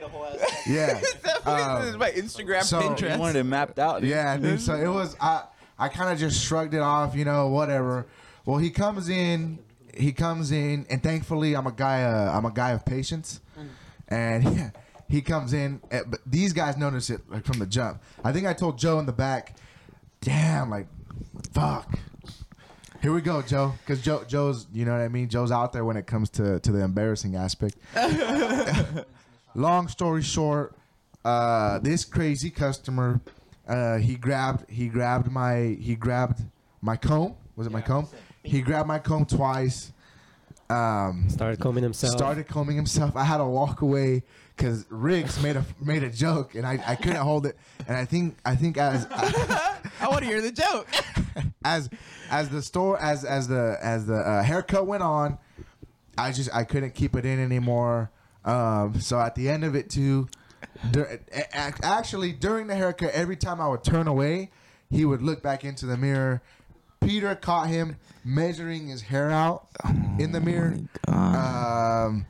Yeah, [laughs] Um, this is my Instagram, so- You You Pinterest. wanted it mapped out. dude. yeah, dude. So it was. I I kind of just shrugged it off, you know, whatever. Well, he comes in. He comes in, and thankfully, I'm a guy. Uh, I'm a guy of patience, and [laughs] yeah, he comes in. eh, But these guys notice it like from the jump. I think I told Joe in the back. Damn, like, fuck. Here we go, Joe. Because Joe, Joe's, you know what I mean. Joe's out there when it comes to to the embarrassing aspect. [laughs] Long story short, uh, this crazy customer, uh, he grabbed he grabbed my he grabbed my comb. Was it my comb? He grabbed my comb twice. Um, Started combing himself. started combing himself. I had to walk away because Riggs made a made a joke and I, I couldn't hold it. And I think I think as [laughs] [laughs] I want to hear the joke. [laughs] as as the store as as the as the uh, haircut went on, I just I couldn't keep it in anymore. Um, so at the end of it too, dur- actually during the haircut, every time I would turn away, he would look back into the mirror. Peter caught him measuring his hair out in the mirror. Um,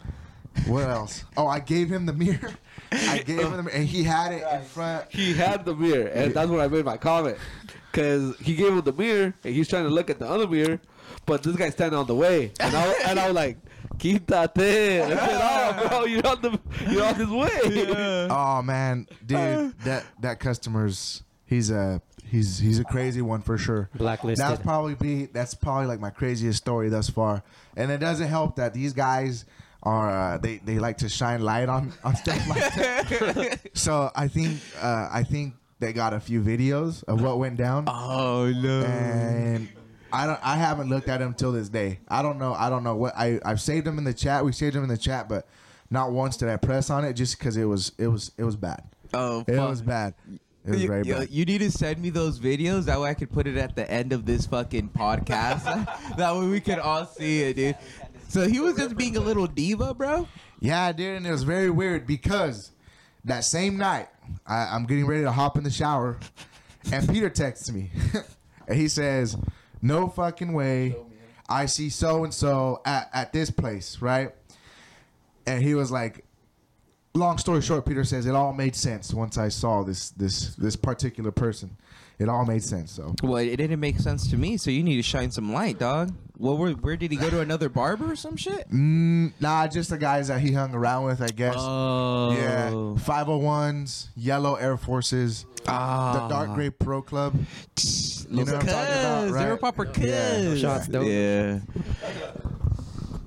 what else? Oh, I gave him the mirror. I gave him the mirror, and he had it in front. He had the mirror, and that's when I made my comment. Because he gave him the mirror, and he's trying to look at the other mirror, but this guy's standing on the way. And I, and I was like, Quítate. I said, oh, bro, you're on, the, you're on this way. Oh man, dude, that that customer's he's a he's he's a crazy one for sure. Blacklisted. That's probably be that's probably like my craziest story thus far, and it doesn't help that these guys are uh, they they like to shine light on on [laughs] stuff like that. [laughs] so I think uh, I think they got a few videos of what went down, Oh no. and. I don't. I haven't looked at them till this day. I don't know. I don't know what I. I've saved them in the chat. We saved them in the chat, but not once did I press on it just because it was. It was. It was bad. Oh, It fuck. was bad. It was You, very bad. you need to send me those videos. That way I could put it at the end of this fucking podcast. [laughs] that way we could all see it, dude. So he was just being a little diva, bro. Yeah, dude, and it was very weird because that same night I, I'm getting ready to hop in the shower, and Peter texts me, [laughs] and he says, "No fucking way, I see so and so at at this place, right?" And he was like, "Long story short, Peter says it all made sense once I saw this this this particular person. It all made sense." So Well, it didn't make sense to me. So you need to shine some light, dog. Well, where, where did he go to another barber or some shit? mm, nah, just the guys that he hung around with, I guess. Oh, Yeah, 501s, yellow Air Forces, Ah. the dark gray pro club. You know what I'm talking about, They were right? proper Yeah. kids. Shots, dope. Yeah.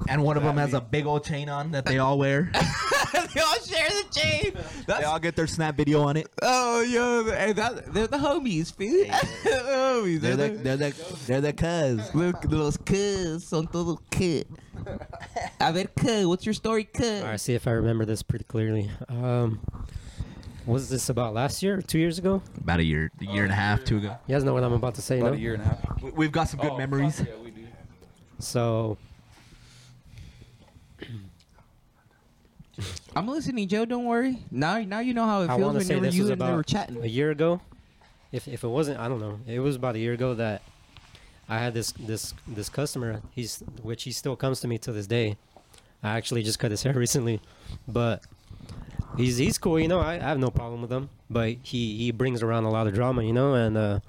And one of them has a big old chain on that they all wear. [laughs] they all share the chain. they all get their snap video on it. Oh, yo, hey, that, they're the homies, food. the [laughs] homies. They're They're, the the, they're the they're the cuz. look, los cuz, son todos cuz. A ver, cuz, what's your story, cuz? All right, see if I remember this pretty clearly. Um, was this about last year or two years ago? About a year, a year and a half, two ago. You guys know what I'm about to say, About no? a year and a half. We- We've got some good memories. Yeah, we do. So I'm listening, Joe. Don't worry. Now, now you know how it I feels to say this you was and they were chatting. a year ago. If if it wasn't, I don't know. It was about a year ago that I had this this this customer. He's which he still comes to me to this day. I actually just cut his [laughs] hair recently, but he's he's cool. You know, I, I have no problem with him. But he he brings around a lot of drama. You know, and uh,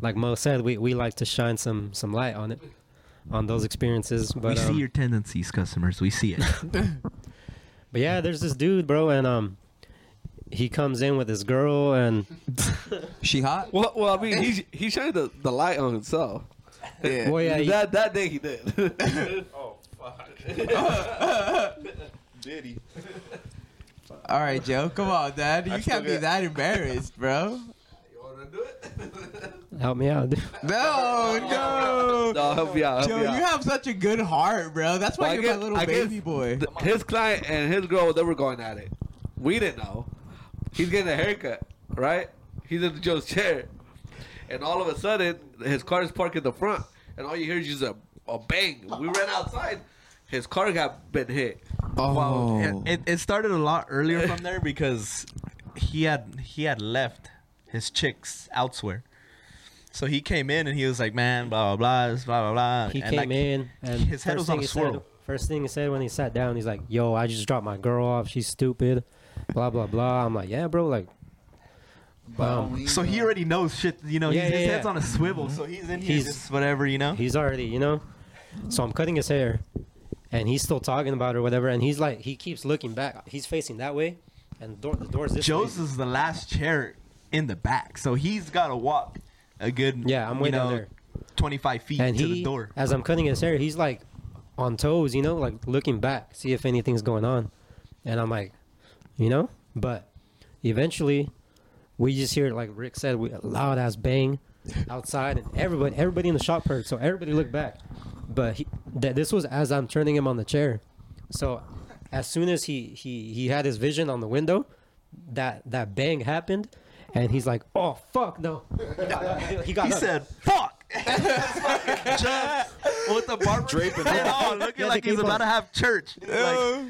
like Mo said, we we like to shine some some light on it, on those experiences. But we um, see your tendencies, customers. We see it. [laughs] But yeah, there's this dude, bro, and um, he comes in with his girl, and [laughs] She hot? Well, well, I mean, he he shined the, the light on himself. Yeah. [laughs] well, yeah, he- that that day he did. Oh fuck! did he? All right, Joe. Come on, Dad. You I can't be get- that embarrassed, bro. you want to do it? help me out. dude. No, no. No, help me out. Help Joe, me you out. have such a good heart, bro. That's why Well, I you're guess- my little I guess baby boy. th- his client and his girl, they were going at it. We didn't know. He's getting a haircut, right? He's in Joe's chair, and all of a sudden, his car is parked in the front, and all you hear is just a, a bang. We ran outside. His car got been hit. Oh. It, it, it started a lot earlier from [laughs] there because he had he had left his chicks elsewhere. So he came in and he was like, "Man, blah blah blah, blah blah blah." He And, came like, in, and his head was thing on a he swirl. Said, first thing he said when he sat down, he's like, "Yo, I just dropped my girl off. She's stupid." Blah blah blah. I'm like, "Yeah, bro. Like, um, So he already knows shit. You know, Yeah, he's, his yeah, head's yeah. on a swivel. So he's in here He's- just whatever, you know. he's already, you know." So I'm cutting his hair, and he's still talking about it or whatever. And he's like, he keeps looking back. He's facing that way, and the, door, the door's this Joe's way. is the last chair in the back, so he's got to walk a good Yeah, I'm you way know, down there. 25 feet and to he, the door. as I'm cutting his hair, he's like on toes, you know, like looking back, see if anything's going on. And I'm like, you know, but eventually we just hear, like Rick said, we, a loud ass bang outside, and everybody, everybody in the shop heard. So everybody looked back, but he, th- this was as I'm turning him on the chair. So as soon as he he he had his vision on the window, that that bang happened, and he's like, "Oh fuck no!" [laughs] he got He up. said, "Fuck." [laughs] Jumped with the barber [laughs] draping on, looking Yeah, like he's about on. to have church. Like,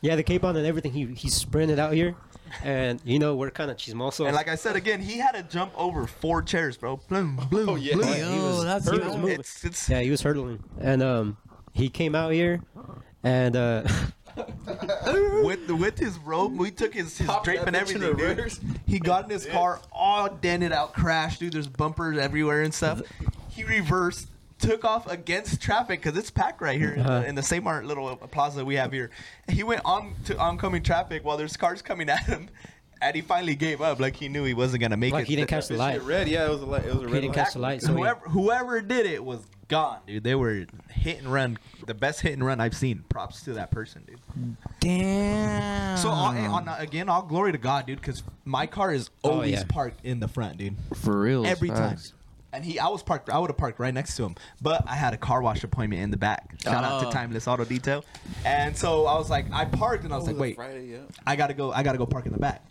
Yeah, the cape on and everything. He he sprinted out here, and you know we're kind of chismoso. and like I said again, he had to jump over four chairs, bro. Bloom, bloom, Oh, yeah. bloom. he was, that's he was moving. It's, it's, Yeah, he was hurdling, and um, he came out here, and uh, [laughs] with with his robe, we took his, his Pop drape that and bitch in everything, dude. reverse. He got in his car, all dented out, crashed, dude. There's bumpers everywhere and stuff. He reversed, took off against traffic because it's packed right here in, Uh-huh. the, in the Same little plaza we have here. He went on to oncoming traffic while there's cars coming at him, and he finally gave up. Like he knew he wasn't gonna make like it. he didn't catch the Bitch light. red. Yeah, it was a light. It was a He didn't light. catch the light, so he, whoever whoever did it was gone, dude. They were hit and run, the best hit and run I've seen. Props to that person, dude. Damn. So all, eh, on, again, all glory to God, dude, because my car is Oh, always yeah. parked in the front, dude. for real. Every time. And he, I was parked. I would have parked right next to him, but I had a car wash appointment in the back. Shout out to Oh. Timeless Auto Detail. And so I was like, I parked, and I was Oh, like, wait, Friday, yeah. I gotta go. I gotta go park in the back.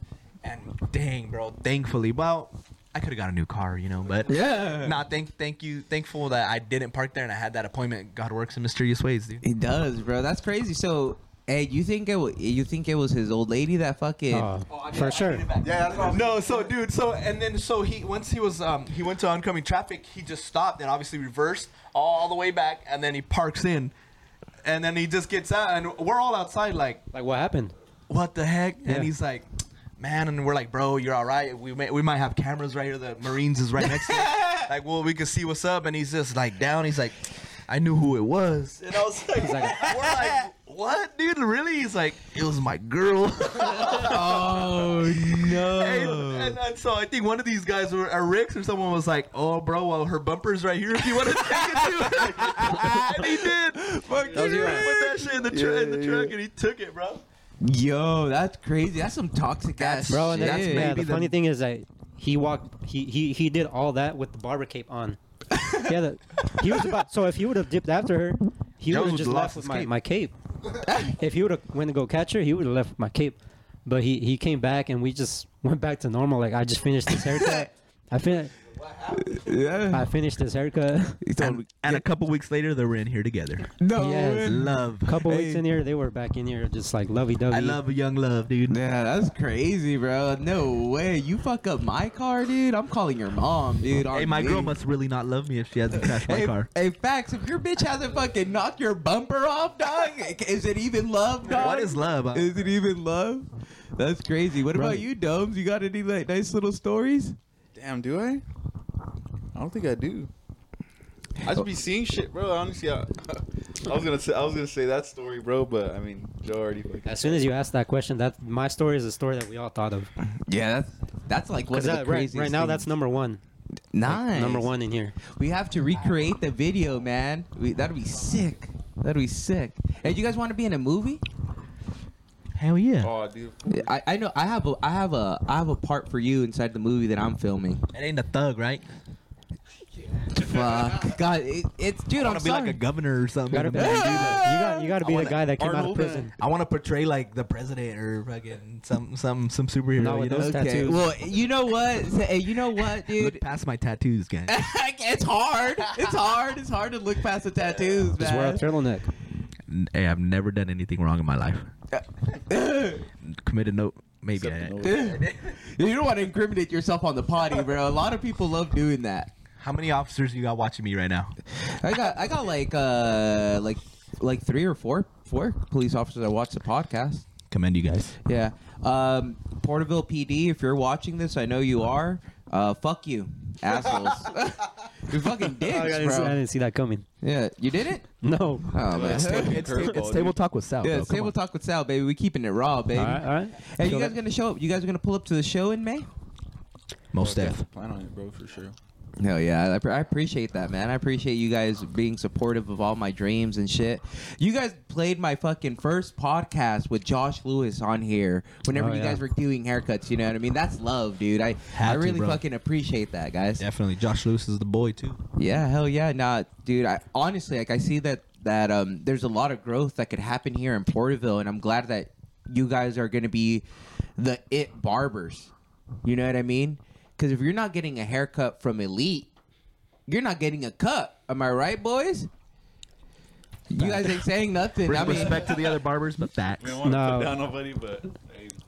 And dang, bro, thankfully, well, I could have got a new car, you know, but [laughs] Yeah. Nah, thank, thank you, thankful that I didn't park there and I had that appointment. God works in mysterious ways, dude. It does, bro. That's crazy. So, hey, you think it? wa- You think it was his old lady that fucking? Uh, for sure. Yeah, No, so dude, so and then so he once he was um he went to oncoming traffic, he just stopped and obviously reversed all the way back and then he parks in. And then he just gets out and we're all outside like, Like what happened? what the heck? Yeah. And he's like, Man, and we're like, bro, you're all right. We may, we might have cameras right here. The Marines is right next to us. [laughs] Like, well, we can see what's up. And he's just like down. He's like, I knew who it was. And I was like, like- [laughs] we're like, what, dude? Really? He's like, it was my girl. [laughs] Oh no! And, and, and so I think one of these guys, were, uh, Ricks or someone, was like, "Oh, bro, well, her bumper's right here. If you want to take it to her." and he did. Fuck That was you. your- Put that shit in the, tr- in the truck, and he took it, bro. Yo, that's crazy. That's some toxic ass Bro, and shit. that's, That's yeah, the the- funny thing is that he walked, he, he, he did all that with the barber cape on. [laughs] yeah, the, he was about, so if he would have dipped after her, he would have just left with my, cape. my cape. if he would have went to go catch her, he would have left my cape. But he, he came back and we just went back to normal. Like, I just finished his haircut. [laughs] I, fin- Yeah. I finished his haircut. He told me- And a couple weeks later, they were in here together. no. Yes. way. Love. A couple weeks in here, they were back in here just like lovey-dovey. I love a young love, dude. Yeah, that's crazy, bro. No way. You fuck up my car, dude. I'm calling your mom, dude. Hey, on my girl must really not love me if she hasn't crashed my Hey, car. hey, facts. If your bitch hasn't fucking knocked your bumper off, dog, is it even love, dog? What is love? Is it even love? That's crazy. What about Right. you, Domes? You got any like nice little stories? Damn, do I? I don't think I do. I just be seeing shit, bro. Honestly, I, [laughs] I was gonna say I was gonna say that story, bro. But I mean, Joe already. Fucking As soon as you asked that question, that my story is a story that we all thought of. Yeah, that's that's like one of Because the that, right, right now, that's number one. nice. Number one in here. We have to recreate the video, man. We, that'd be sick. That'd be sick. Hey, you guys want to be in a movie? Hell yeah. Oh, dude. I, I know I have a I have a I have a part for you inside the movie that I'm filming. It ain't a thug, right? Fuck, God, it, it's dude. I I'm want to be sorry. like a governor or something. You gotta be, you dude, like- got, you got to be I the wanna- guy that came out of Arnold, prison. I want to portray like the president or fucking some some some superhero. Not you with know? those okay, tattoos. well, you know what? Say- You know what, dude? Look past my tattoos, guys. [laughs] it's hard. It's hard. It's hard to look past the tattoos, Just wear a man. turtleneck. N- hey, I've never done anything wrong in my life. [laughs] Committed no, maybe. Except I, the [laughs] you don't want to incriminate yourself on the potty, bro. A lot of people love doing that. How many officers you got watching me right now? I got I got like uh like like three or four four police officers that watch the podcast. Commend you guys. Yeah. Um Porterville PD, if you're watching this, I know you are. Uh fuck you, assholes. [laughs] you're fucking dicks, I didn't, see, I bro. didn't see that coming. Yeah, you did it? No. Oh man. It's, it's, Curveball, table talk with Sal. Yeah, bro. it's Come table on. talk with Sal, baby. We keeping it raw, baby. All right, all right. Hey, you guys that- gonna show up? You guys are gonna pull up to the show in May? Most def. Plan on it, bro, for sure. Hell yeah, I, I appreciate that, man. I appreciate you guys being supportive of all my dreams and shit. You guys played my fucking first podcast with Josh Lewis on here. Whenever Oh, you yeah. guys were doing haircuts, you know what I mean? That's love, dude. I Had I really bro. fucking appreciate that, guys. Definitely. Josh Lewis is the boy too. Yeah, hell yeah, nah, dude. I honestly like I see that that um there's a lot of growth that could happen here in Porterville, and I'm glad that you guys are gonna be the it barbers. You know what I mean? Because if you're not getting a haircut from Elite, you're not getting a cut. Am I right, boys? You guys ain't saying nothing. I mean, Respect to the other barbers, but facts. We don't want to No. put down nobody, but hey,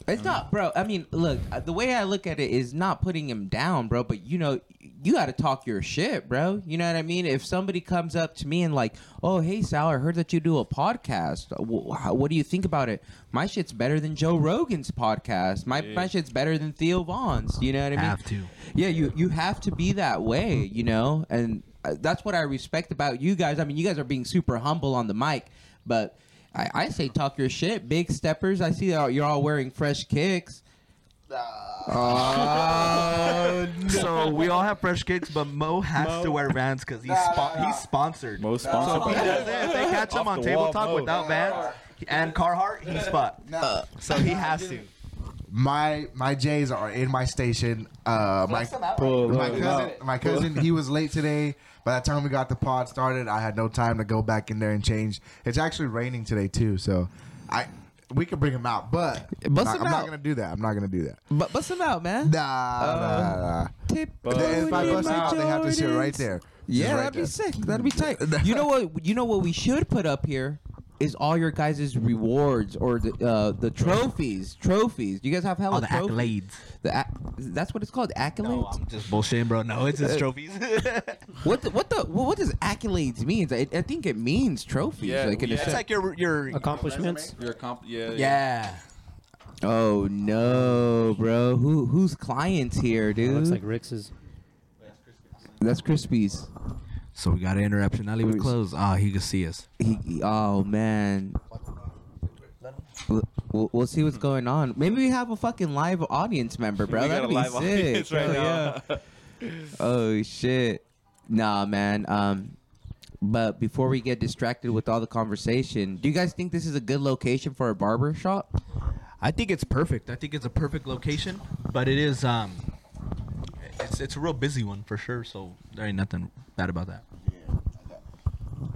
It's not, bro. I mean, look, uh, the way I look at it is not putting him down, bro. But you know, you got to talk your shit, bro. You know what I mean? If somebody comes up to me and like, "Oh, hey Sal, I heard that you do a podcast. Uh, What do you think about it? My shit's better than Joe Rogan's podcast. My my shit's better than Theo Von's. You know what I mean? Have to. Yeah, you you have to be that way, you know, and uh, that's what I respect about you guys. I mean, you guys are being super humble on the mic, but I, I say talk your shit, big steppers. I see that you're all wearing fresh kicks. Oh, [laughs] So we all have fresh kicks, but Mo has to wear Vans because he's spo- he's sponsored. most So sponsored. if he by- doesn't, if they catch him Off on the Table wall, Talk Mo. without Vans and Carhartt, he's spot. So he has to. My my J's are in my station. Uh, my Pull my it cousin, my cousin, he was late today. By the time we got the pod started, I had no time to go back in there and change. It's actually raining today too, so I we can bring him out, but I'm, not, him I'm out. not gonna do that. I'm not gonna do that. But bust them out, man. Nah, nah, nah, nah. Tip If I Tony bust out, they have to sit right there. Yeah, right that'd be sick. That'd be tight. [laughs] You know what? You know what we should put up here is all your guys' rewards or the uh, the trophies. Trophies. You guys have hella All the trophies. accolades. The ac- that's what it's called. Accolades. No, I'm just bullshitting, bro. No, it's just trophies. [laughs] what the, what the what does accolades mean? I, I think it means trophies. Yeah, like in a yeah. it's sense. like your your Accomplishments. Your comp, yeah, yeah. oh no, bro. Who who's clients here, It dude? looks like Rick's. that's Crispies. So we got an interruption. Now leave it Who's- closed. Ah, he can see us. He, he- oh man. We'll, we'll, we'll see what's going on. Maybe we have a fucking live audience member, bro. We got That'd a be live sick. audience right Hell now. yeah. oh shit. Nah, man. Um, but before we get distracted with all the conversation, do you guys think this is a good location for a barber shop? I think it's perfect. I think it's a perfect location, but it is um, it's it's a real busy one for sure. So there ain't nothing bad about that.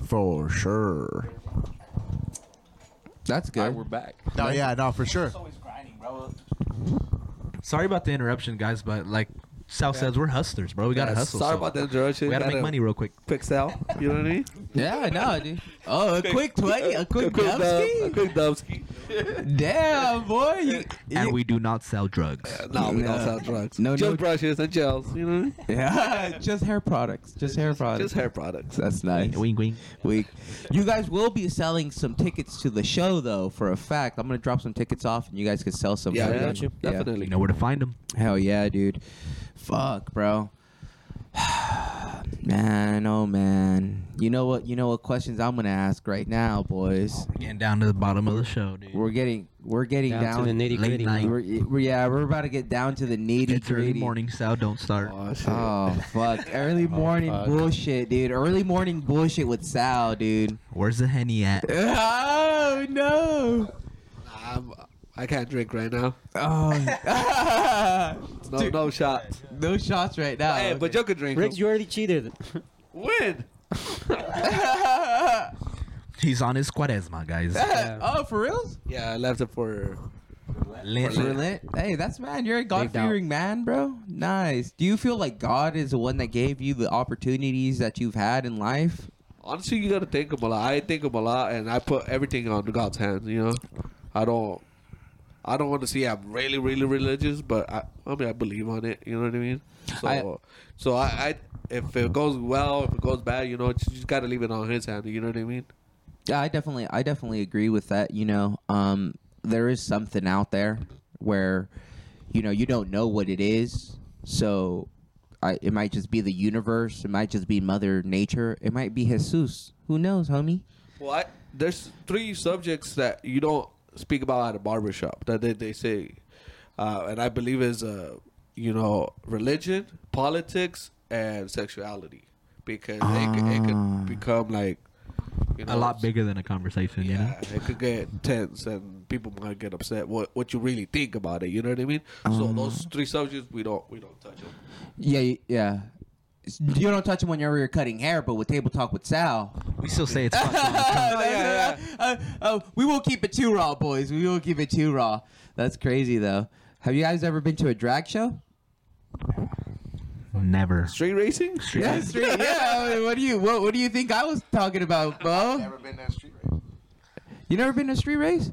For sure. That's All right, good. we're back. Oh, no, yeah, no, for sure. Sorry about the interruption, guys, but like Sal says, we're hustlers, bro. We gotta Yeah, hustle. Sorry so about the interruption. We gotta make money real quick. Quick sell. You know what I mean? Yeah, no, dude. Oh, a [laughs] quick twenty, a quick quick dub, a quick dubski. Damn, boy. You, And you- we do not sell drugs. No, we don't sell drugs. No, just no- brushes and gels. You know what I mean? yeah, just hair products. Just hair products. Just hair products. That's nice. Wing wing. week. You guys will be selling some tickets to the show, though. For a fact, I'm gonna drop some tickets off, and you guys can sell some. Yeah, yeah, them. got you. Yeah. definitely. You know where to find them. Hell yeah, dude. Fuck, bro. [sighs] man, oh man. You know what? You know what questions I'm gonna ask right now, boys. We're getting down to the bottom of the show, dude. We're getting, we're getting Down, down. to the nitty gritty. we're, we're- yeah, we're about to get down to the nitty it's early morning, Sal. Don't start. Oh. Oh fuck! [laughs] Early oh, morning fuck. bullshit, dude. Early morning bullshit with Sal, dude. Where's the henny at? [laughs] Oh no! I'm, I can't drink right now. Oh, [laughs] No, Dude, no shots. no shots right now. Hey, but you could drink. Riggs, them. you already cheated. When? [laughs] He's on his cuaresma, guys. Yeah. [laughs] oh, for reals? Yeah, I left it for. Lent. For lit? Hey, that's man. You're a God fearing man, bro. Nice. Do you feel like God is the one that gave you the opportunities that you've had in life? Honestly, you gotta thank him a lot. I thank him a lot, and I put everything on God's hands. You know, I don't. I don't want to say I'm really, really religious, but I, I mean, I believe on it. You know what I mean? So, I- so I, I, if it goes well, if it goes bad, you know, you just gotta leave it on His hand. You know what I mean? Yeah, I definitely, I definitely agree with that. You know, um, there is something out there where, you know, you don't know what it is. So, I, it might just be the universe. It might just be Mother Nature. It might be Jesus. Who knows, homie? Well, I, there's three subjects that you don't speak about at a barbershop that they, they say, uh, and I believe is uh, you know religion, politics, and sexuality, because it, could- it Ah. could become like you know A lot bigger than a conversation, you know? Yeah, it could get tense and people might get upset. What what you really think about it? You know what I mean? so Ah. those three subjects we don't we don't touch on. Yeah, y- yeah. [laughs] You don't touch him when you're cutting hair, but with table talk with Sal, We still say it's [laughs] fucked. [laughs] yeah, Uh, uh, we won't keep it too raw, boys. We won't keep it too raw. That's crazy, though. Have you guys ever been to a drag show? Never. Street racing? Yeah, straight, yeah. I mean, what do you what, what do you think I was talking about, bro? Never been to a street race. You never been to a street race?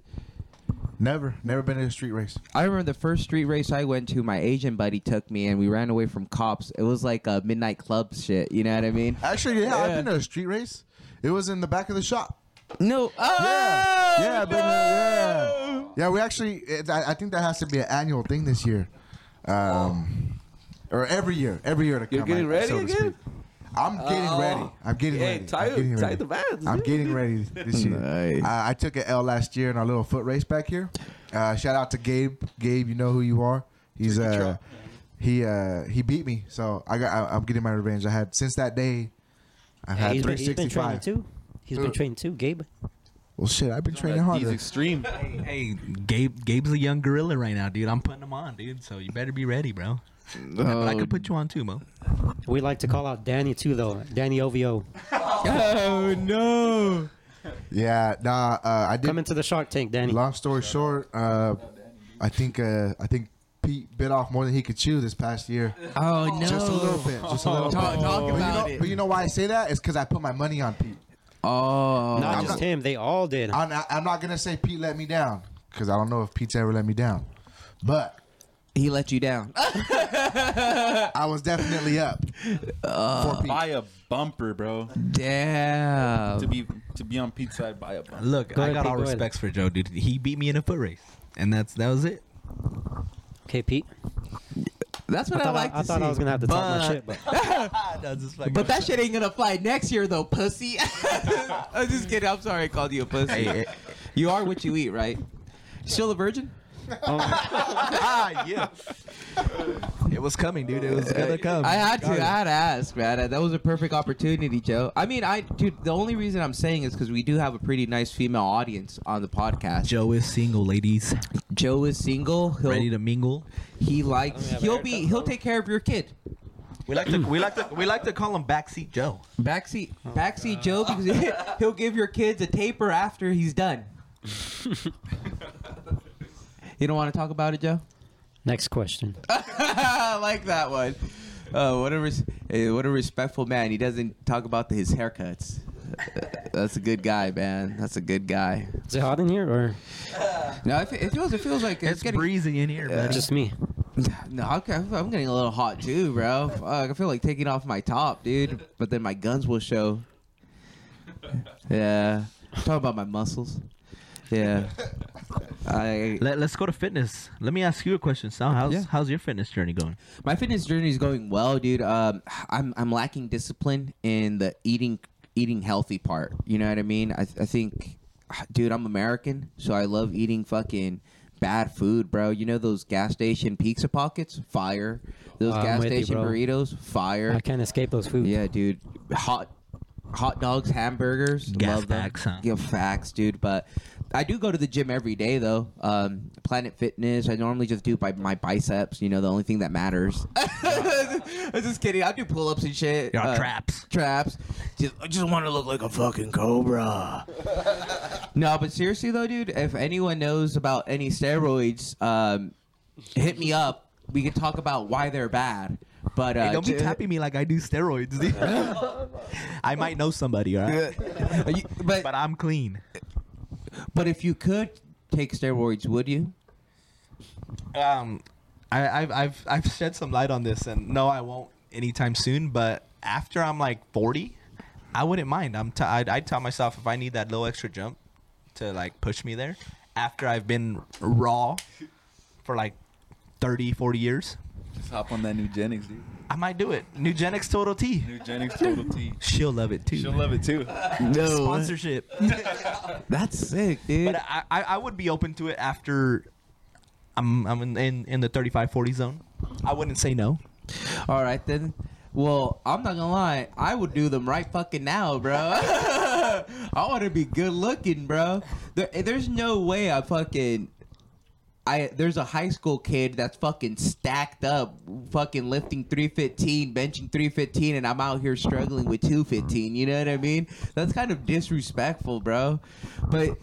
Never, never been to a street race. I remember the first street race I went to. My Asian buddy took me, and we ran away from cops. It was like a midnight club shit. You know what I mean? Actually, yeah, I've been to a street race. It was in the back of the shop. No. Oh, Yeah, yeah, been, uh, yeah. Yeah, we actually. It, I, I think that has to be an annual thing this year, um, or every year. Every year to come. You're getting I- ready so again? Speak. I'm getting Oh. ready. I'm getting Hey, ready. tie- I'm getting tie ready. the bands, I'm dude. getting ready [laughs] this year. Nice. I, I took an L last year in our little foot race back here. Uh, shout out to Gabe. Gabe, you know who you are. He's uh, he uh, he beat me, so I got. I, I'm getting my revenge. I had since that day. I've had he's been, he's been training 365. too. He's been training too, Gabe. Well, shit, I've been training hard. He's extreme. Hey, hey, Gabe. Gabe's a young gorilla right now, dude. I'm putting him on, dude. So you better be ready, bro. But I could put you on too, Mo. We like to call out Danny too, though. Danny OVO. Oh no! Yeah, nah. Uh, I did. Come into the Shark Tank, Danny. Long story short, uh, I think uh, I think Pete bit off more than he could chew this past year. Oh no! Just a little bit. Just a little Talk, bit. talk But you, about know, it. but you know why I say that? It's because I put my money on Pete. oh, Not I'm just not- him. They all did. I'm not, I'm not gonna say Pete let me down because I don't know if Pete's ever let me down, but he let you down. [laughs] I was definitely up for Pete. Buy a bumper, bro. Damn. To be to be on Pete's side, buy a bumper. Look, Go I ahead, got Pete, all go ahead. respects for Joe, dude. He beat me in a foot race, and that's that was it. Okay, Pete. That's what I I, thought, like I, to I thought see. I was gonna have to talk my But- shit, but [laughs] [laughs] But that shit ain't gonna fly next year though, pussy. I'm just kidding. I'm sorry I called you a pussy. Hey, eh. you are what you eat, right? Still a virgin? [laughs] ah, yeah. it was coming, dude. It was gonna come. I had to. I had to ask, man. That was a perfect opportunity, Joe. I mean, I, dude. The only reason I'm saying is because we do have a pretty nice female audience on the podcast. Joe is single, ladies. Joe is single. He'll, Ready to mingle. he likes. Let me have a He'll be. He'll take care of your kid. We like to we like to we like to call him backseat Joe. Backseat, backseat Joe, because [laughs] he'll give your kids a taper after he's done. [laughs] you don't want to talk about it, Joe? next question. [laughs] I like that one. Uh, what a res- eh, what a respectful man. He doesn't talk about his haircuts. [laughs] That's a good guy, man. That's a good guy. Is it hot in here or No, it, fe- it feels it feels like it's, It's getting. breezy in here, buddy. just me? [laughs] No, okay, I'm getting a little hot too, bro. Fuck, I feel like taking off my top, dude. But then my guns will show. Yeah, talk about my muscles. Yeah, [laughs] I Let, us go to fitness. Let me ask you a question, Sal. How's Yeah. how's your fitness journey going? my fitness journey is going well, dude. Um, I'm I'm lacking discipline in the eating eating healthy part. You know what I mean? I I think, dude, I'm American, so I love eating fucking bad food, bro. You know those gas station pizza pockets? Fire. Those I'm gas with you, station bro. burritos? Fire. I can't escape those foods. Yeah, dude. Hot hot dogs, hamburgers. Gas love them. facts, huh? Yeah, facts, dude. But I do go to the gym every day though. Um, Planet Fitness. I normally just do by my biceps. You know, the only thing that matters. [laughs] I'm just kidding. I do pull ups and shit. Yeah, Uh, traps. Traps. Just, I just want to look like a fucking cobra. [laughs] no, but seriously though, dude. If anyone knows about any steroids, um, hit me up. We can talk about why they're bad. But uh, Hey, don't be j- tapping me like I do steroids. [laughs] I might know somebody, all right? You- but But I'm clean. But if you could take steroids, would you? Um, I, I've I've I've shed some light on this, and no, I won't anytime soon. But after I'm like 40, I wouldn't mind. I'm t- I'd, I'd tell myself if I need that little extra jump to like push me there. After I've been raw for like 30, 40 years, Just hop on that Nugenix, dude. I might do it. Nugenix Total T. Nugenix Total T. She'll love it too. She'll love it too. No, Sponsorship. [laughs] that's sick, dude. but I, I, I would be open to it after I'm I'm in, in, in the 35 40 zone. I wouldn't say no. All right then. Well, I'm not gonna lie. I would do them right fucking now, bro. [laughs] I want to be good looking, bro. There, there's no way I fucking. I there's a high school kid that's fucking stacked up, fucking lifting 315, benching 315, and I'm out here struggling with 215. You know what I mean? That's kind of disrespectful, bro. But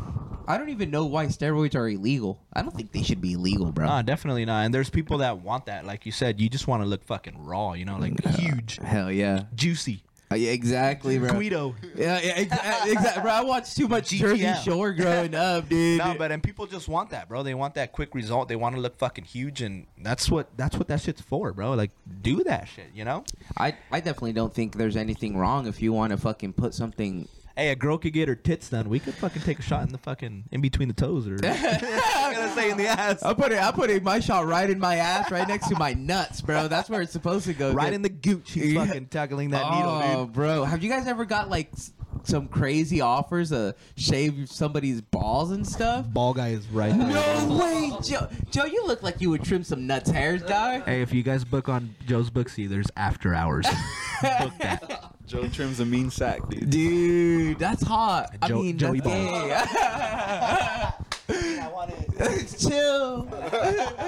I don't even know why steroids are illegal. I don't think they should be illegal, bro. Uh, definitely not. And there's people that want that. Like you said, you just want to look fucking raw, you know, like huge, Hell yeah. juicy. Uh, yeah, exactly, bro. Guido. Yeah, yeah, exactly. exactly. Bro, I watched too much Jersey GTL. Shore [laughs] growing up, dude. [laughs] No, but and people just want that, bro. They want that quick result. They want to look fucking huge, and that's what that's what that shit's for, bro. Like, do that shit, you know. I, I definitely don't think there's anything wrong if you want to fucking put something. Hey, a girl could get her tits done. We could fucking take a shot in the fucking in between the toes, or [laughs] [laughs] I'm gonna say in the ass, I put it. I put it, my shot right in my ass, right next to my nuts, bro. That's where it's supposed to go. right in the gooch. He's Yeah. fucking tackling that oh, needle, dude. bro. Have you guys ever got like s- some crazy offers to shave somebody's balls and stuff? Ball guy is right there. No way, Joe. Joe, you look like you would trim some nuts hairs, guy. Hey, if you guys book on Joe's Booksy, there's after hours. [laughs] book that. Joe trims a mean sack, dude. Dude, that's hot. I Joe- mean, Joey that's gay. [laughs] [laughs] Chill.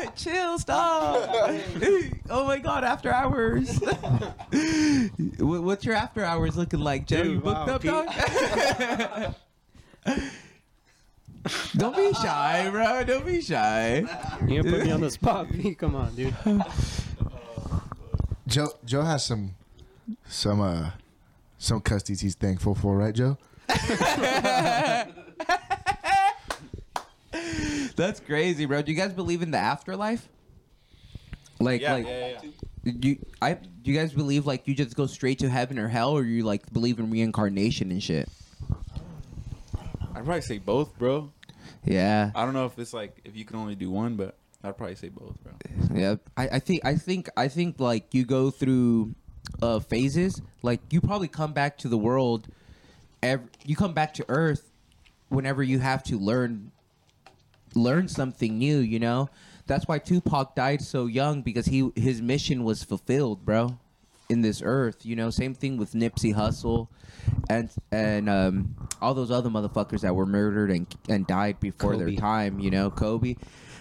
[laughs] Chill, stop. oh my god, after hours. What- What's your after hours looking like, Joe? Dude, you booked wow, up, dog? Don't be shy, bro. Don't be shy. You put me on the spot? B? Come on, dude. Joe Joe has some some uh some custies he's thankful for, right, Joe? [laughs] That's crazy, bro. Do you guys believe in the afterlife? Like, Yeah, like, yeah, yeah. do you, I do you guys believe like you just go straight to heaven or hell, or you like believe in reincarnation and shit? I'd probably say both, bro. Yeah, I don't know if it's like if you can only do one, but I'd probably say both, bro. yeah. I, I think I think I think like you go through uh phases. Like you probably come back to the world. Every, you come back to Earth whenever you have to learn learn something new. You know, that's why Tupac died so young because he his mission was fulfilled, bro. In this earth, you know, same thing with Nipsey Hussle, and and um, all those other motherfuckers that were murdered and and died before Kobe. their time. You know, Kobe.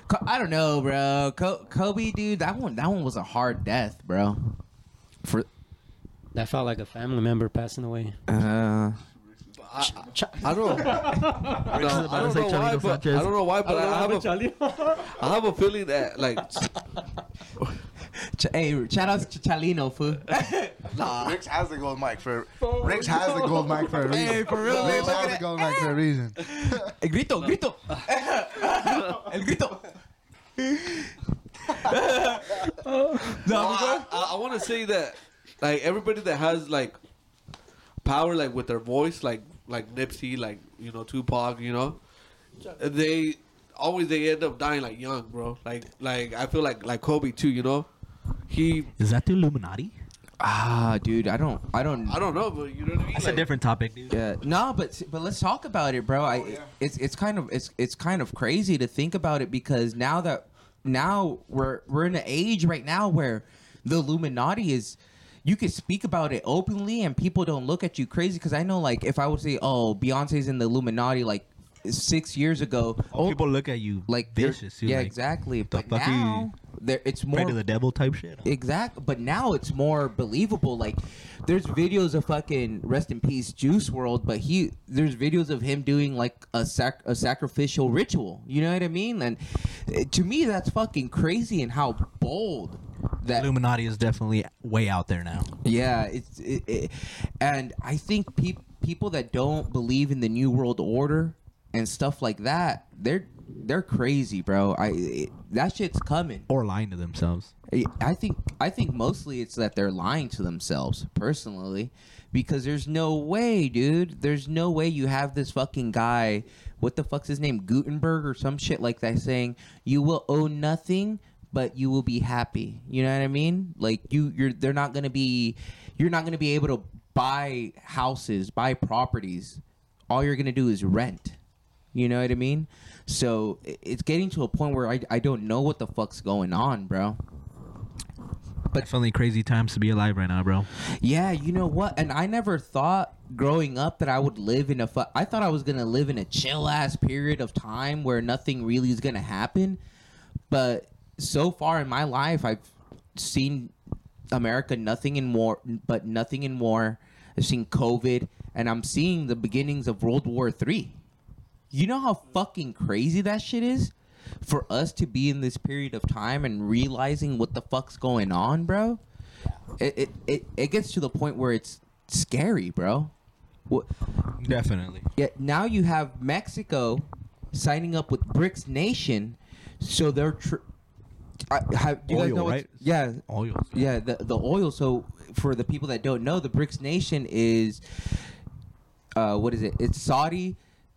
Co- I don't know, bro. Co- Kobe, dude, that one that one was a hard death, bro. For That felt like a family member passing away. uh, I, I don't. [laughs] no, I don't know why, but I don't know why, but I, have a, [laughs] I have a feeling that like ch- hey, shout out to Chalino, fool. [laughs] Rick's has the gold mic for Rick's has the gold mic for a reason. Hey, for real, Rick's has the gold mic for a reason. El grito, grito. El grito. no, I, I, I want to say that like everybody that has like power like with their voice like like Nipsey like you know Tupac you know they always they end up dying like young bro like like I feel like like Kobe too you know he Is that the Illuminati? ah, dude, I don't, I don't, I don't know but you know what I mean That's like, a different topic, dude. Yeah, no, but but let's talk about it, bro. I it's it's kind of it's it's kind of crazy to think about it because now that now we're we're in an age right now where the Illuminati is you could speak about it openly and people don't look at you crazy because I know like if I would say oh Beyonce's in the Illuminati like six years ago Oh, people look at you like vicious. Yeah like, exactly but fuck are you- now there it's more Pray to the devil type shit. Exactly, but now it's more believable. Like, there's videos of fucking rest in peace Juice WRLD, but he there's videos of him doing like a sac a sacrificial ritual. You know what I mean? And uh, to me, that's fucking crazy and how bold that Illuminati is definitely way out there now. yeah, it's it, it, and I think peop, people that don't believe in the new world order and stuff like that, they're they're crazy, bro. I it, that shit's coming. Or lying to themselves. I think I think mostly it's that they're lying to themselves personally because there's no way, dude. There's no way you have this fucking guy. What the fuck's his name? Gutenberg or some shit like that saying you will own nothing but you will be happy. You know what I mean? Like you you're they're not going to be you're not going to be able to buy houses, buy properties. All you're going to do is rent. You know what I mean? So it's getting to a point where I, I don't know what the fuck's going on, bro. But definitely crazy times to be alive right now, bro. Yeah, you know what? And I never thought growing up that I would live in a. Fu- I thought I was gonna live in a chill ass period of time where nothing really is gonna happen. But so far in my life, I've seen America nothing in war, but nothing in war. I've seen COVID, and I'm seeing the beginnings of World War Three. You know how fucking crazy that shit is? For us to be in this period of time and realizing what the fuck's going on, bro. It it, it, it gets to the point where it's scary, bro. What, Definitely. yeah, now you have Mexico signing up with BRICS Nation, so they're. Tr- I, have, do you guys Oil, know what's- right? Yeah, Oil. yeah, the the oil. So for the people that don't know, the BRICS nation is uh, what is it? It's Saudi,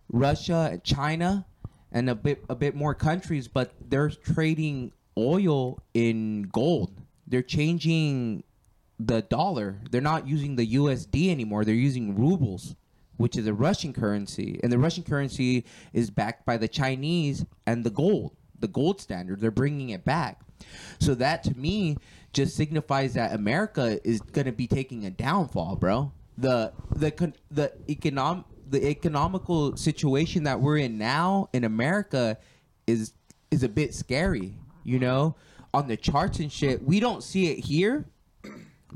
Russia, China, and a bit a bit more countries, but they're trading oil in gold. They're changing the dollar. They're not using the USD anymore. They're using rubles, which is a Russian currency, and the Russian currency is backed by the Chinese and the gold, the gold standard. They're bringing it back. So that to me just signifies that America is going to be taking a downfall, bro. The the the econom the economical situation that we're in now in America is is a bit scary, you know? On the charts and shit, we don't see it here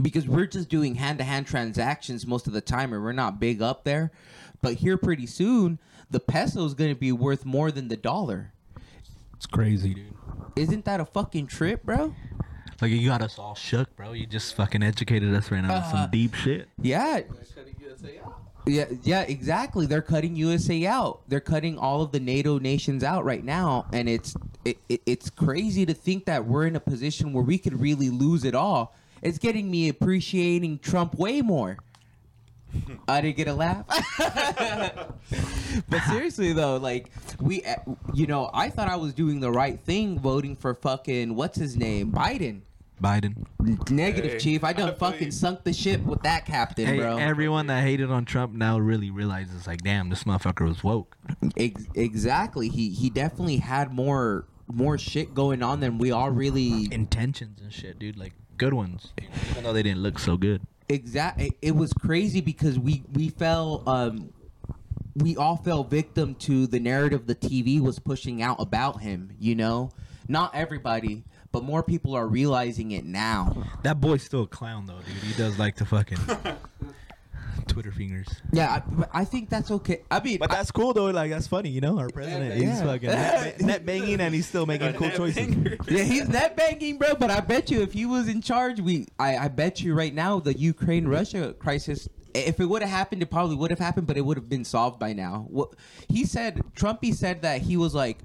because we're just doing hand to hand transactions most of the time and we're not big up there. But here pretty soon, the peso is going to be worth more than the dollar. It's crazy, dude. Isn't that a fucking trip, bro? Like you got us all shook, bro. You just fucking educated us right now on Uh, some deep shit. Yeah, yeah, yeah, exactly. They're cutting USA out. They're cutting all of the NATO nations out right now, and it's it, it, it's crazy to think that we're in a position where we could really lose it all. It's getting me appreciating Trump way more. [laughs] I didn't get a laugh. but seriously though, like we, uh, you know, I thought I was doing the right thing voting for fucking what's his name, Biden. Biden. Negative, Hey, chief. I I done feel fucking you. sunk the ship with that captain, Hey, bro. everyone that hated on Trump now really realizes, like, damn, this motherfucker was woke. Ex- exactly. He he definitely had more more shit going on than we all really Intentions and shit, dude. Like, good ones. Even though they didn't look so good. Exactly. it, it was crazy because we we fell um we all fell victim to the narrative the TV was pushing out about him, you know? Not everybody, but more people are realizing it now. That boy's still a clown, though, dude. He does like to fucking [laughs] Twitter fingers. Yeah, I, I think that's okay. I mean, But that's cool, though. Like, that's funny, you know? Our president, he's Yeah. fucking net, [laughs] net banging and he's still making cool choices. yeah, he's net banking, bro. But I bet you, if he was in charge, we, I, I bet you right now, the Ukraine Russia crisis, if it would have happened, it probably would have happened, but it would have been solved by now. What he said, Trumpy said that he was like,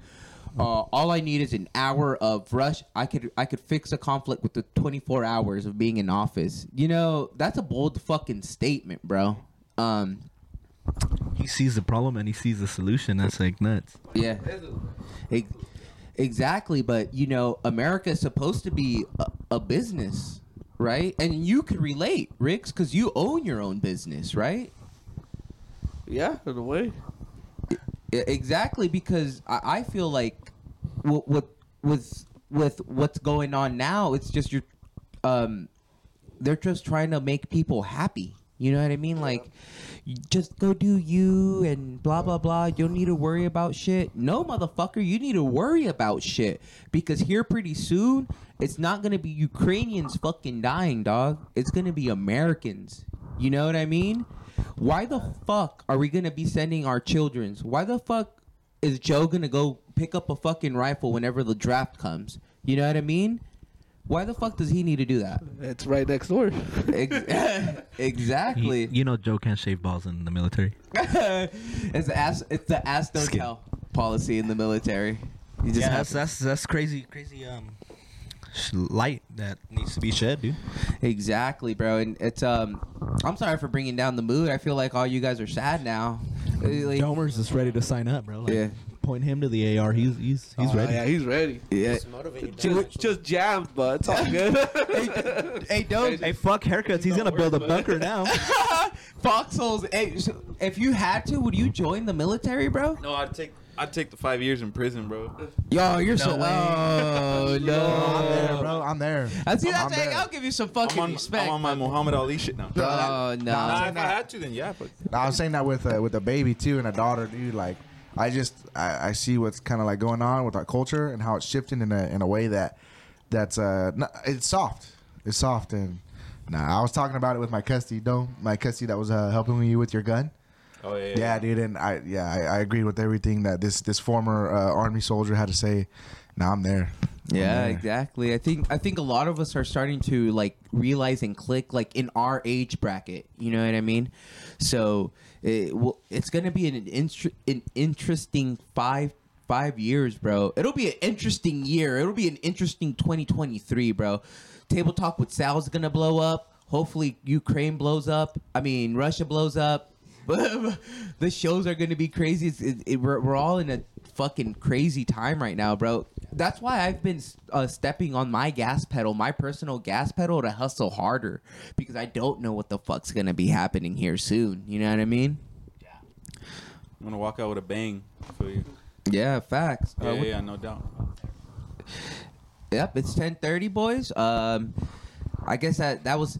uh, all I need is an hour of rush. I could, I could fix a conflict with the 24 hours of being in office. You know, that's a bold fucking statement, bro. Um, He sees the problem and he sees the solution. That's like nuts. yeah. Ex- exactly, but you know, America is supposed to be a, a business, right? And you could relate, Ricks, because you own your own business, right? Yeah, in a way. Exactly, because I, I feel like with, with with with what's going on now, it's just you're, um, they're just trying to make people happy. You know what I mean? Like, just go do you and blah blah blah. You don't need to worry about shit. No, motherfucker, you need to worry about shit because here pretty soon it's not gonna be Ukrainians fucking dying, dog. It's gonna be Americans. You know what I mean? Why the fuck are we gonna be sending our children's? Why the fuck is Joe gonna go pick up a fucking rifle whenever the draft comes? You know what I mean? Why the fuck does he need to do that? It's right next door. Ex- [laughs] exactly. You, you know, Joe can't shave balls in the military. [laughs] it's the ass. It's the ass don't Skin. tell policy in the military. You just yeah, have that's, that's that's crazy, crazy um sh- light that needs to be shed, dude. exactly, bro. And it's um. I'm sorry for bringing down the mood. I feel like all you guys are sad now. Like- Domer's just ready to sign up, bro. Like, Yeah. Point him to the AR. He's he's he's Oh, ready. Yeah, he's ready. yeah. Just, just jammed, but it's all good. Hey, [laughs] don't. Hey, fuck haircuts. He's gonna build a bunker now. [laughs] Foxholes. Hey, so if you had to, would you join the military, bro? No, I'd take I'd take the five years in prison, bro. Yo, you're so. way. Oh [laughs] no. I'm there, bro. I'm there. I see. I'm- That's I'm hey, there. I'll give you some fucking I'm fucking on, respect. I'm on my Muhammad Ali shit now. Oh no. Nah, I'm if I had to, then yeah. But I was saying that with a, with a baby too and a daughter, dude. Like, I just I, I see what's kind of like going on with our culture and how it's shifting in a in a way that that's uh not, it's soft. It's soft and nah. I was talking about it with my custody, dome, my custody that was uh, helping you with your gun. oh yeah, Yeah, dude, and I yeah I, I agree with everything that this this former uh, army soldier had to say. Now I'm there. I'm Yeah, there. exactly. I think I think a lot of us are starting to like realize and click like in our age bracket. You know what I mean? So it, well, it's gonna be an instr- an interesting five five years, bro. It'll be an interesting year. It'll be an interesting 2023, bro. Table talk with Sal's gonna blow up. Hopefully Ukraine blows up. I mean Russia blows up. [laughs] the shows are gonna be crazy. It, it, we're, we're all in a fucking crazy time right now, bro. That's why I've been uh, stepping on my gas pedal, my personal gas pedal, to hustle harder because I don't know what the fuck's gonna be happening here soon. You know what I mean? Yeah. I'm gonna walk out with a bang. I feel you. Yeah, facts. Yeah, Uh, what- yeah, no doubt. Yep, it's ten thirty, boys. Um, I guess that that was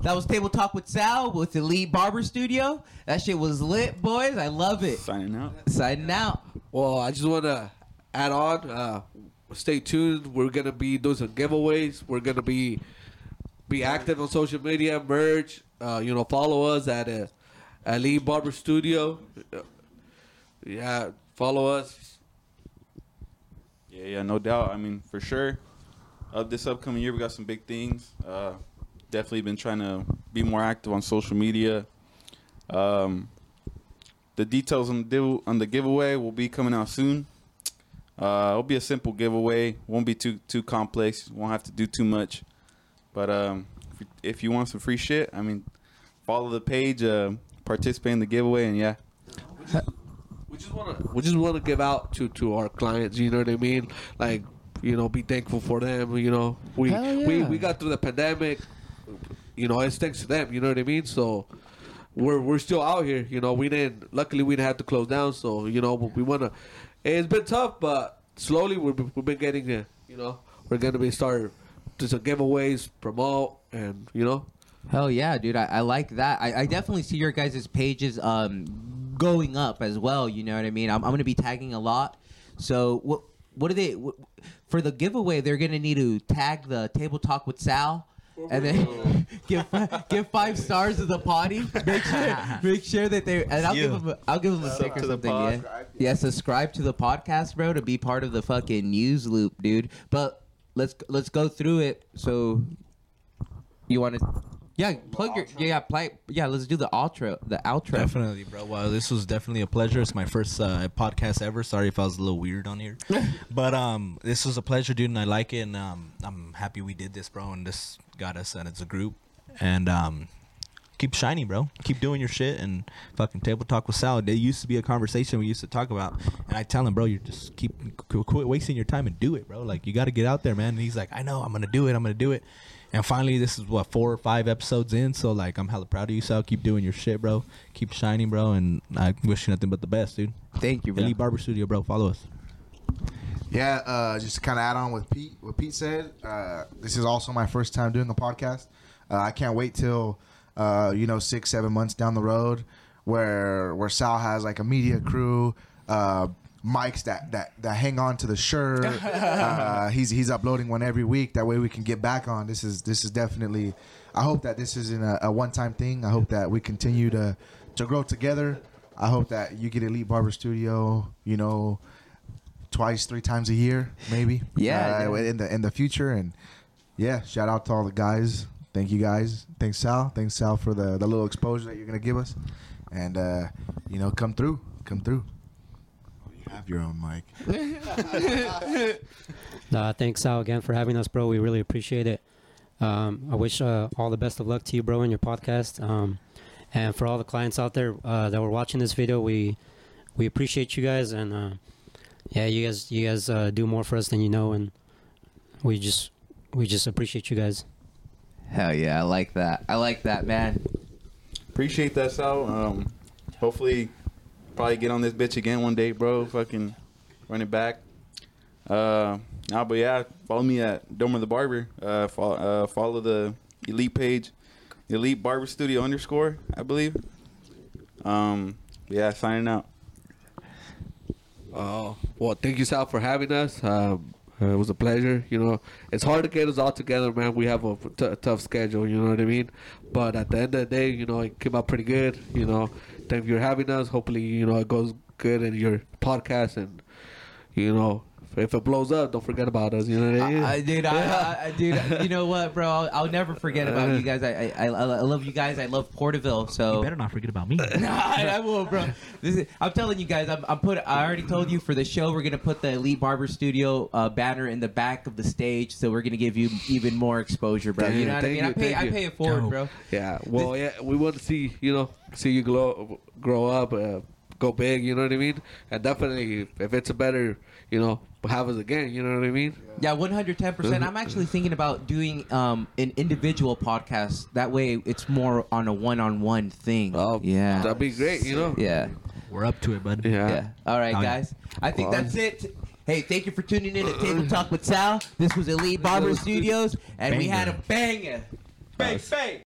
that was table talk with Sal with Elite Barber Studio. That shit was lit, boys. I love it. Signing out. Signing out. Well, I just want to add on. Uh, stay tuned. We're gonna be doing some giveaways. We're gonna be be active on social media. Merge. Uh, you know, follow us at uh, Elite Barber Studio. Yeah, follow us. Yeah, yeah, no doubt. I mean, for sure. Uh, this upcoming year, we got some big things. Uh, definitely been trying to be more active on social media. Um, the details on the on the giveaway will be coming out soon. Uh, it'll be a simple giveaway. Won't be too too complex. Won't have to do too much. But um, if, if you want some free shit, I mean, follow the page, uh, participate in the giveaway, and yeah, We just want to we just want to give out to to our clients. You know what I mean? Like you know, be thankful for them. You know, we Hell we we got through the pandemic. You know, it's thanks to them. You know what I mean? So. We're, we're still out here, you know. We didn't. Luckily, we didn't have to close down, so you know we wanna. It's been tough, but slowly we've been, we've been getting it. You know, we're gonna be start to some giveaways, promote, and you know, Hell yeah, dude. I, I like that. I, I definitely see your guys' pages um going up as well. You know what I mean? I'm, I'm gonna be tagging a lot. So what what do they what, for the giveaway? They're gonna need to tag the table talk with Sal. And then [laughs] give fi- give five stars to the potty. Make sure [laughs] make sure that they and I'll give them a, I'll give them a stick or something. Yeah, yeah. Subscribe to the podcast, bro, to be part of the fucking news loop, dude. But let's let's go through it. So you want to? Yeah, plug your yeah, play yeah. Let's do the outro. The outro. Definitely, bro. Well, this was definitely a pleasure. It's my first uh, podcast ever. Sorry if I was a little weird on here, [laughs] but um, this was a pleasure, dude, and I like it. And um, I'm happy we did this, bro. And this got us, and it's a group. And um, keep shining, bro. Keep doing your shit. And fucking table talk with Sal. It used to be a conversation we used to talk about. And I tell him, bro, you just keep quit wasting your time and do it, bro. Like you got to get out there, man. And he's like, I know, I'm gonna do it. I'm gonna do it. And finally, this is what four or five episodes in. So like, I'm hella proud of you, Sal. Keep doing your shit, bro. Keep shining, bro. And I wish you nothing but the best, dude. Thank you, bro. Elite Barber Studio, bro. Follow us. Yeah, uh, just to kind of add on with Pete, what Pete said. Uh, this is also my first time doing a podcast. Uh, I can't wait till uh, you know six, seven months down the road, where where Sal has like a media crew, uh, mics that that that hang on to the shirt. [laughs] uh, he's he's uploading one every week. That way we can get back on. This is this is definitely. I hope that this isn't a, a one time thing. I hope that we continue to to grow together. I hope that you get Elite Barber Studio. You know twice, three times a year, maybe. Yeah, uh, yeah. in the in the future, and yeah, shout out to all the guys. Thank you guys. Thanks Sal. Thanks Sal for the the little exposure that you're gonna give us, and uh, you know, come through, come through. Oh, you have your own mic. [laughs] Uh, thanks, Sal, again for having us, bro. We really appreciate it. Um, I wish uh, all the best of luck to you, bro, in your podcast. Um, and for all the clients out there uh, that were watching this video, we we appreciate you guys, and uh, yeah, you guys you guys uh, do more for us than you know, and we just we just appreciate you guys. Hell yeah, I like that. I like that, man. appreciate that, Sal. Um, hopefully, probably get on this bitch again one day, bro. Fucking run it back. Uh, nah, but yeah, follow me at Domer the Barber. Uh, follow, uh, follow the Elite page, Elite Barber Studio underscore, I believe. Um, yeah, signing out. Oh, well, thank you, Sal, for having us. Um, uh, it was a pleasure. You know, it's hard to get us all together, man. We have a t- tough schedule, you know what I mean? But at the end of the day, you know, it came out pretty good. You know, thank you for having us. Hopefully, you know, it goes good in your podcast. And, you know, if it blows up, don't forget about us. You know what I mean? I, I, dude, I, I, I, dude, [laughs] you know what, bro? I'll, I'll never forget about you guys. I, I, I, I love you guys. I love Porterville. So You better not forget about me. [laughs] Nah, I will, bro. This is, I'm telling you guys. I'm, I'm put. I already told you for the show. We're gonna put the Elite Barber Studio uh, banner in the back of the stage, so we're gonna give you even more exposure, bro. you know what I thank mean? I pay. I pay it forward, Dope. bro. Yeah, well, yeah, we want to see you know see you grow grow up, uh, go big. You know what I mean? And definitely, if it's a better, you know, have us again. You know what I mean? Yeah, 110. percent I'm actually thinking about doing um, an individual podcast. That way, it's more on a one-on-one thing. Oh, yeah, that'd be great. You know? yeah. We're up to it, bud. Yeah. Yeah. All right, guys. I think Well, that's it. Hey, thank you for tuning in to Table [laughs] Talk with Sal. This was Elite Barber Studios, and we had a banger. Bang, bang.